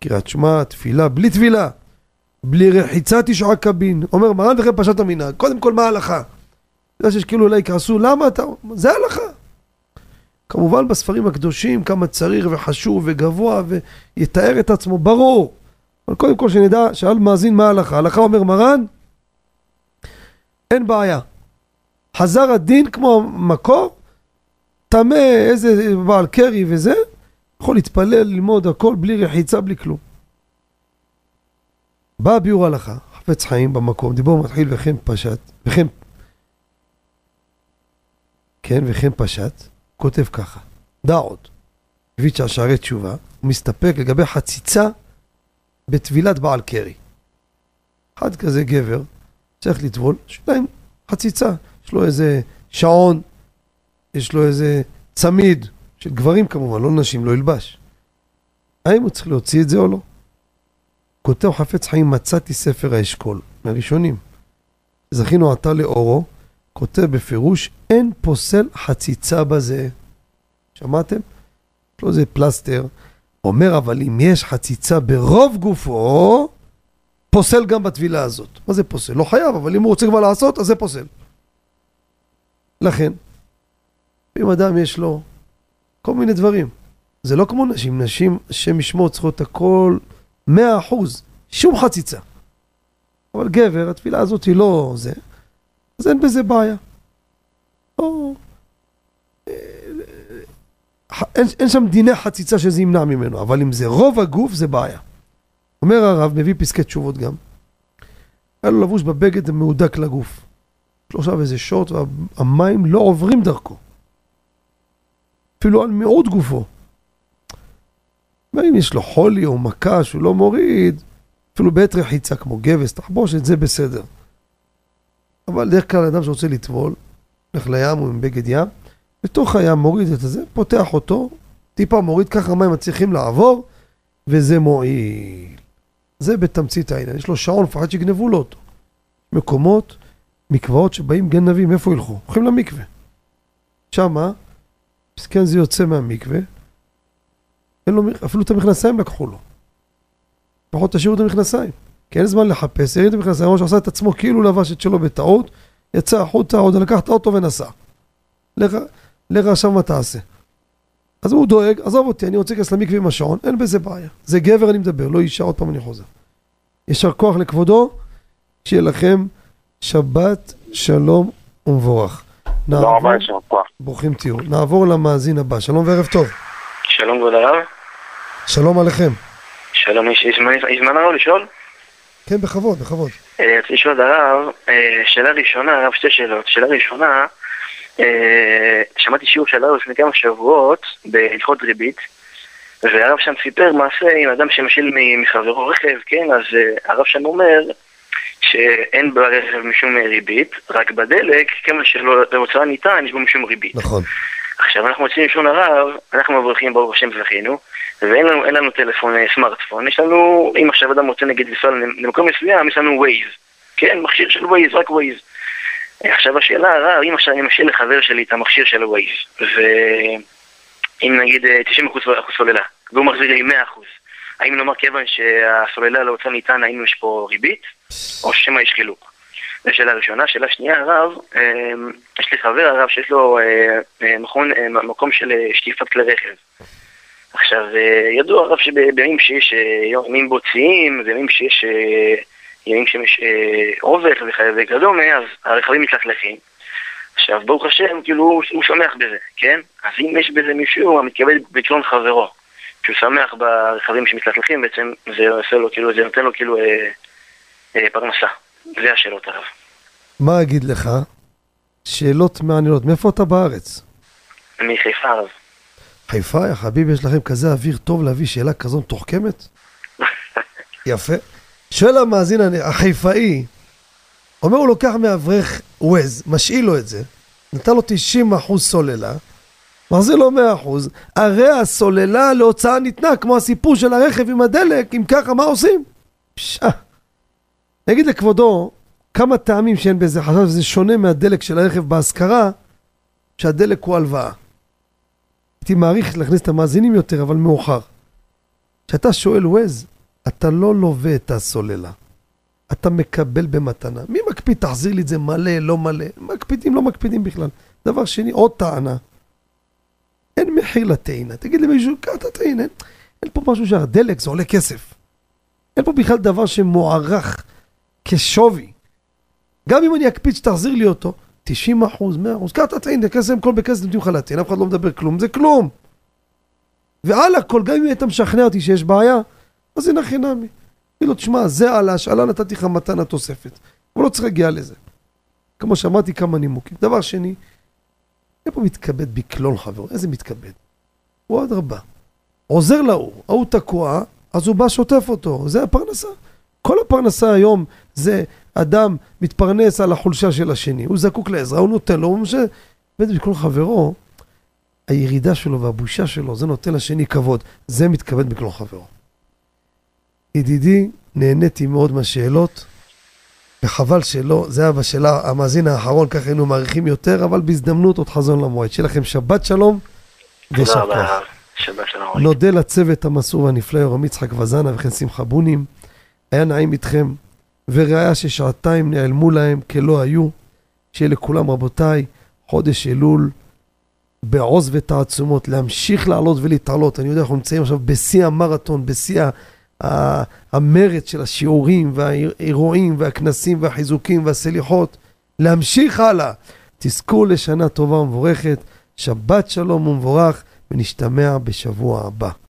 קריאת שמע, תפילה, בלי טבילה. בלי רחיצה תשעה קבין. אומר מרן וכן פשט המנהג. קודם כל, מה ההלכה? יודע שיש כאילו אולי יכעסו, למה אתה... זה ההלכה. כמובן בספרים הקדושים כמה צריך וחשוב וגבוה ויתאר את עצמו, ברור. אבל קודם כל שנדע, שאל מאזין מה ההלכה. ההלכה אומר מרן, אין בעיה. חזר הדין כמו מקור, טמא איזה בעל קרי וזה, יכול להתפלל, ללמוד הכל בלי רחיצה, בלי כלום. בא ביור הלכה, חפץ חיים במקום, דיבור מתחיל וכן פשט, וכן, כן, וכן פשט, כותב ככה, דע עוד, ויצ'ה שערי תשובה, הוא מסתפק לגבי חציצה בטבילת בעל קרי. אחד כזה גבר, צריך לטבול, שתיים, חציצה, יש לו איזה שעון, יש לו איזה צמיד, של גברים כמובן, לא נשים, לא ילבש. האם הוא צריך להוציא את זה או לא? כותב חפץ חיים, מצאתי ספר האשכול, מהראשונים. זכינו עתה לאורו, כותב בפירוש, אין פוסל חציצה בזה. שמעתם? יש לו איזה פלסטר. אומר, אבל אם יש חציצה ברוב גופו, פוסל גם בטבילה הזאת. מה זה פוסל? לא חייב, אבל אם הוא רוצה כבר לעשות, אז זה פוסל. לכן, אם אדם יש לו כל מיני דברים, זה לא כמו נשים, נשים, השם ישמור, צריכות הכל מאה אחוז, שום חציצה. אבל גבר, התפילה הזאת היא לא זה, אז אין בזה בעיה. או... אה, אין, אין שם דיני חציצה שזה ימנע ממנו, אבל אם זה רוב הגוף זה בעיה. אומר הרב, מביא פסקי תשובות גם. היה לו לבוש בבגד המהודק לגוף. יש לו עכשיו איזה שורט והמים לא עוברים דרכו. אפילו על מיעוט גופו. ואם יש לו חולי או מכה שהוא לא מוריד, אפילו בעת רחיצה כמו גבס, תחבושת, זה בסדר. אבל דרך כלל אדם שרוצה לטבול, הולך לים או עם בגד ים, בתוך הים מוריד את זה, פותח אותו, טיפה מוריד, ככה המים מצליחים לעבור, וזה מועיל. זה בתמצית העניין. יש לו שעון, מפחד שיגנבו לו אותו. מקומות, מקוואות שבאים גנבים, איפה ילכו? הולכים למקווה. שמה, מסכן זה יוצא מהמקווה, אין לו, אפילו את המכנסיים לקחו לו. לפחות תשאירו את המכנסיים. כי אין זמן לחפש, הרים את המכנסיים, ראש עשה את עצמו כאילו לבש את שלו בטעות, יצא החוצה, עוד לקח את האוטו ונסע. לך עכשיו מה תעשה. אז הוא דואג, עזוב אותי, אני רוצה להיכנס למקווה עם השעון, אין בזה בעיה. זה גבר אני מדבר, לא אישה, עוד פעם אני חוזר. יישר כוח לכבודו, שיהיה לכם שבת שלום ומבורך. תודה רבה, יישר כוח. ברוכים תהיו. נעבור למאזין הבא, שלום וערב טוב. שלום כבוד הרב. שלום עליכם. שלום, יש זמן הרב לשאול? כן, בכבוד, בכבוד. אה, רציתי לשאול את הרב, אה, שאלה ראשונה, הרב שתי שאלות. שאלה ראשונה, אה, שמעתי שיעור של הרב לפני כמה שבועות בהלכות ריבית, והרב שם סיפר מעשה עם אדם שמשיל מחברו רכב, כן, אז הרב שם אומר שאין ברכב משום ריבית, רק בדלק, כמה שלהוצאה ניתן, יש בו משום ריבית. נכון. עכשיו אנחנו מוצאים לשון הרב, אנחנו מברכים ברוך השם זכינו, ואין לנו, לנו טלפון סמארטפון, יש לנו, אם עכשיו אדם רוצה נגיד לנסוע למקום מסוים, יש לנו ווייז, כן, מכשיר של ווייז, רק ווייז. עכשיו השאלה הרב, אם עכשיו אני משאיר לחבר שלי את המכשיר של ווייז, ואם נגיד 90% סוללה, והוא מחזיר לי 100%, האם נאמר כיוון שהסוללה להוצאה ניתנה, האם יש פה ריבית, או שמא יש חילוק? זו שאלה ראשונה. שאלה שנייה, הרב, אמ, יש לי חבר הרב שיש לו אה, אה, מכון, אה, מקום של שטיפת כלי רכב. עכשיו, ידוע הרב שבימים שיש ימים בוציים, וימים שיש ימים שיש עובך וכדומה, אז הרכבים מתלכלכים. עכשיו, ברוך השם, כאילו, הוא שמח בזה, כן? אז אם יש בזה מישהו המתכבד בקלון חברו, שהוא שמח ברכבים שמתלכלכים, בעצם זה עושה לו, כאילו, זה נותן לו כאילו אה, אה, פרנסה. זה השאלות הרב. מה אגיד לך? שאלות מעניינות. מאיפה אתה בארץ? מחיפה הרב. חיפה, יא חביבי, יש לכם כזה אוויר טוב להביא שאלה כזו מתוחכמת? יפה. שואל המאזין החיפאי, אומר הוא לוקח מאברך ווז, משאיל לו את זה, נתן לו 90% סוללה, מחזיר לו 100%, הרי הסוללה להוצאה ניתנה, כמו הסיפור של הרכב עם הדלק, אם ככה, מה עושים? פשעה. נגיד לכבודו, כמה טעמים שאין בזה, חשב שזה שונה מהדלק של הרכב בהשכרה, שהדלק הוא הלוואה. הייתי מעריך להכניס את המאזינים יותר, אבל מאוחר. כשאתה שואל ווז, אתה לא לווה את הסוללה. אתה מקבל במתנה. מי מקפיד, תחזיר לי את זה מלא, לא מלא. מקפידים, לא מקפידים בכלל. דבר שני, עוד טענה. אין מחיר לטעינה. תגיד למישהו, קח את הטעינה. אין, אין פה משהו שהדלק זה עולה כסף. אין פה בכלל דבר שמוערך כשווי. גם אם אני אקפיד שתחזיר לי אותו, 90 אחוז, 100 אחוז, קח את הטעינה, כסף כל בכסף נותנים לך להטעין, אף אחד לא מדבר כלום, זה כלום. ועל הכל, גם אם היית משכנע אותי שיש בעיה, אז הנה חינמי. תגיד לו, תשמע, זה על ההשאלה נתתי לך מתנה תוספת. הוא לא צריך להגיע לזה. כמו שאמרתי, כמה נימוקים. דבר שני, פה מתכבד בקלון חברו, איזה מתכבד? הוא אדרבה. עוזר להוא, ההוא תקוע, אז הוא בא שוטף אותו, זה הפרנסה. כל הפרנסה היום זה אדם מתפרנס על החולשה של השני, הוא זקוק לעזרה, הוא נותן לו, הוא משה... באמת בקלון חברו, הירידה שלו והבושה שלו, זה נותן לשני כבוד, זה מתכבד בקלון חברו. ידידי, נהניתי מאוד מהשאלות, וחבל שלא, זה היה בשאלה, המאזין האחרון, ככה היינו מעריכים יותר, אבל בהזדמנות עוד חזון למועד. שיהיה לכם שבת שלום ושבת. כוח. נודה לצוות המסור והנפלא, יורם יצחק וזנה וכן שמחה בונים. היה נעים איתכם, וראיה ששעתיים נעלמו להם כלא היו. שיהיה לכולם, רבותיי, חודש אלול בעוז ותעצומות, להמשיך לעלות ולהתעלות. אני יודע, אנחנו נמצאים עכשיו בשיא המרתון, בשיא ה- המרץ של השיעורים והאירועים והכנסים והחיזוקים והסליחות. להמשיך הלאה. תזכו לשנה טובה ומבורכת, שבת שלום ומבורך, ונשתמע בשבוע הבא.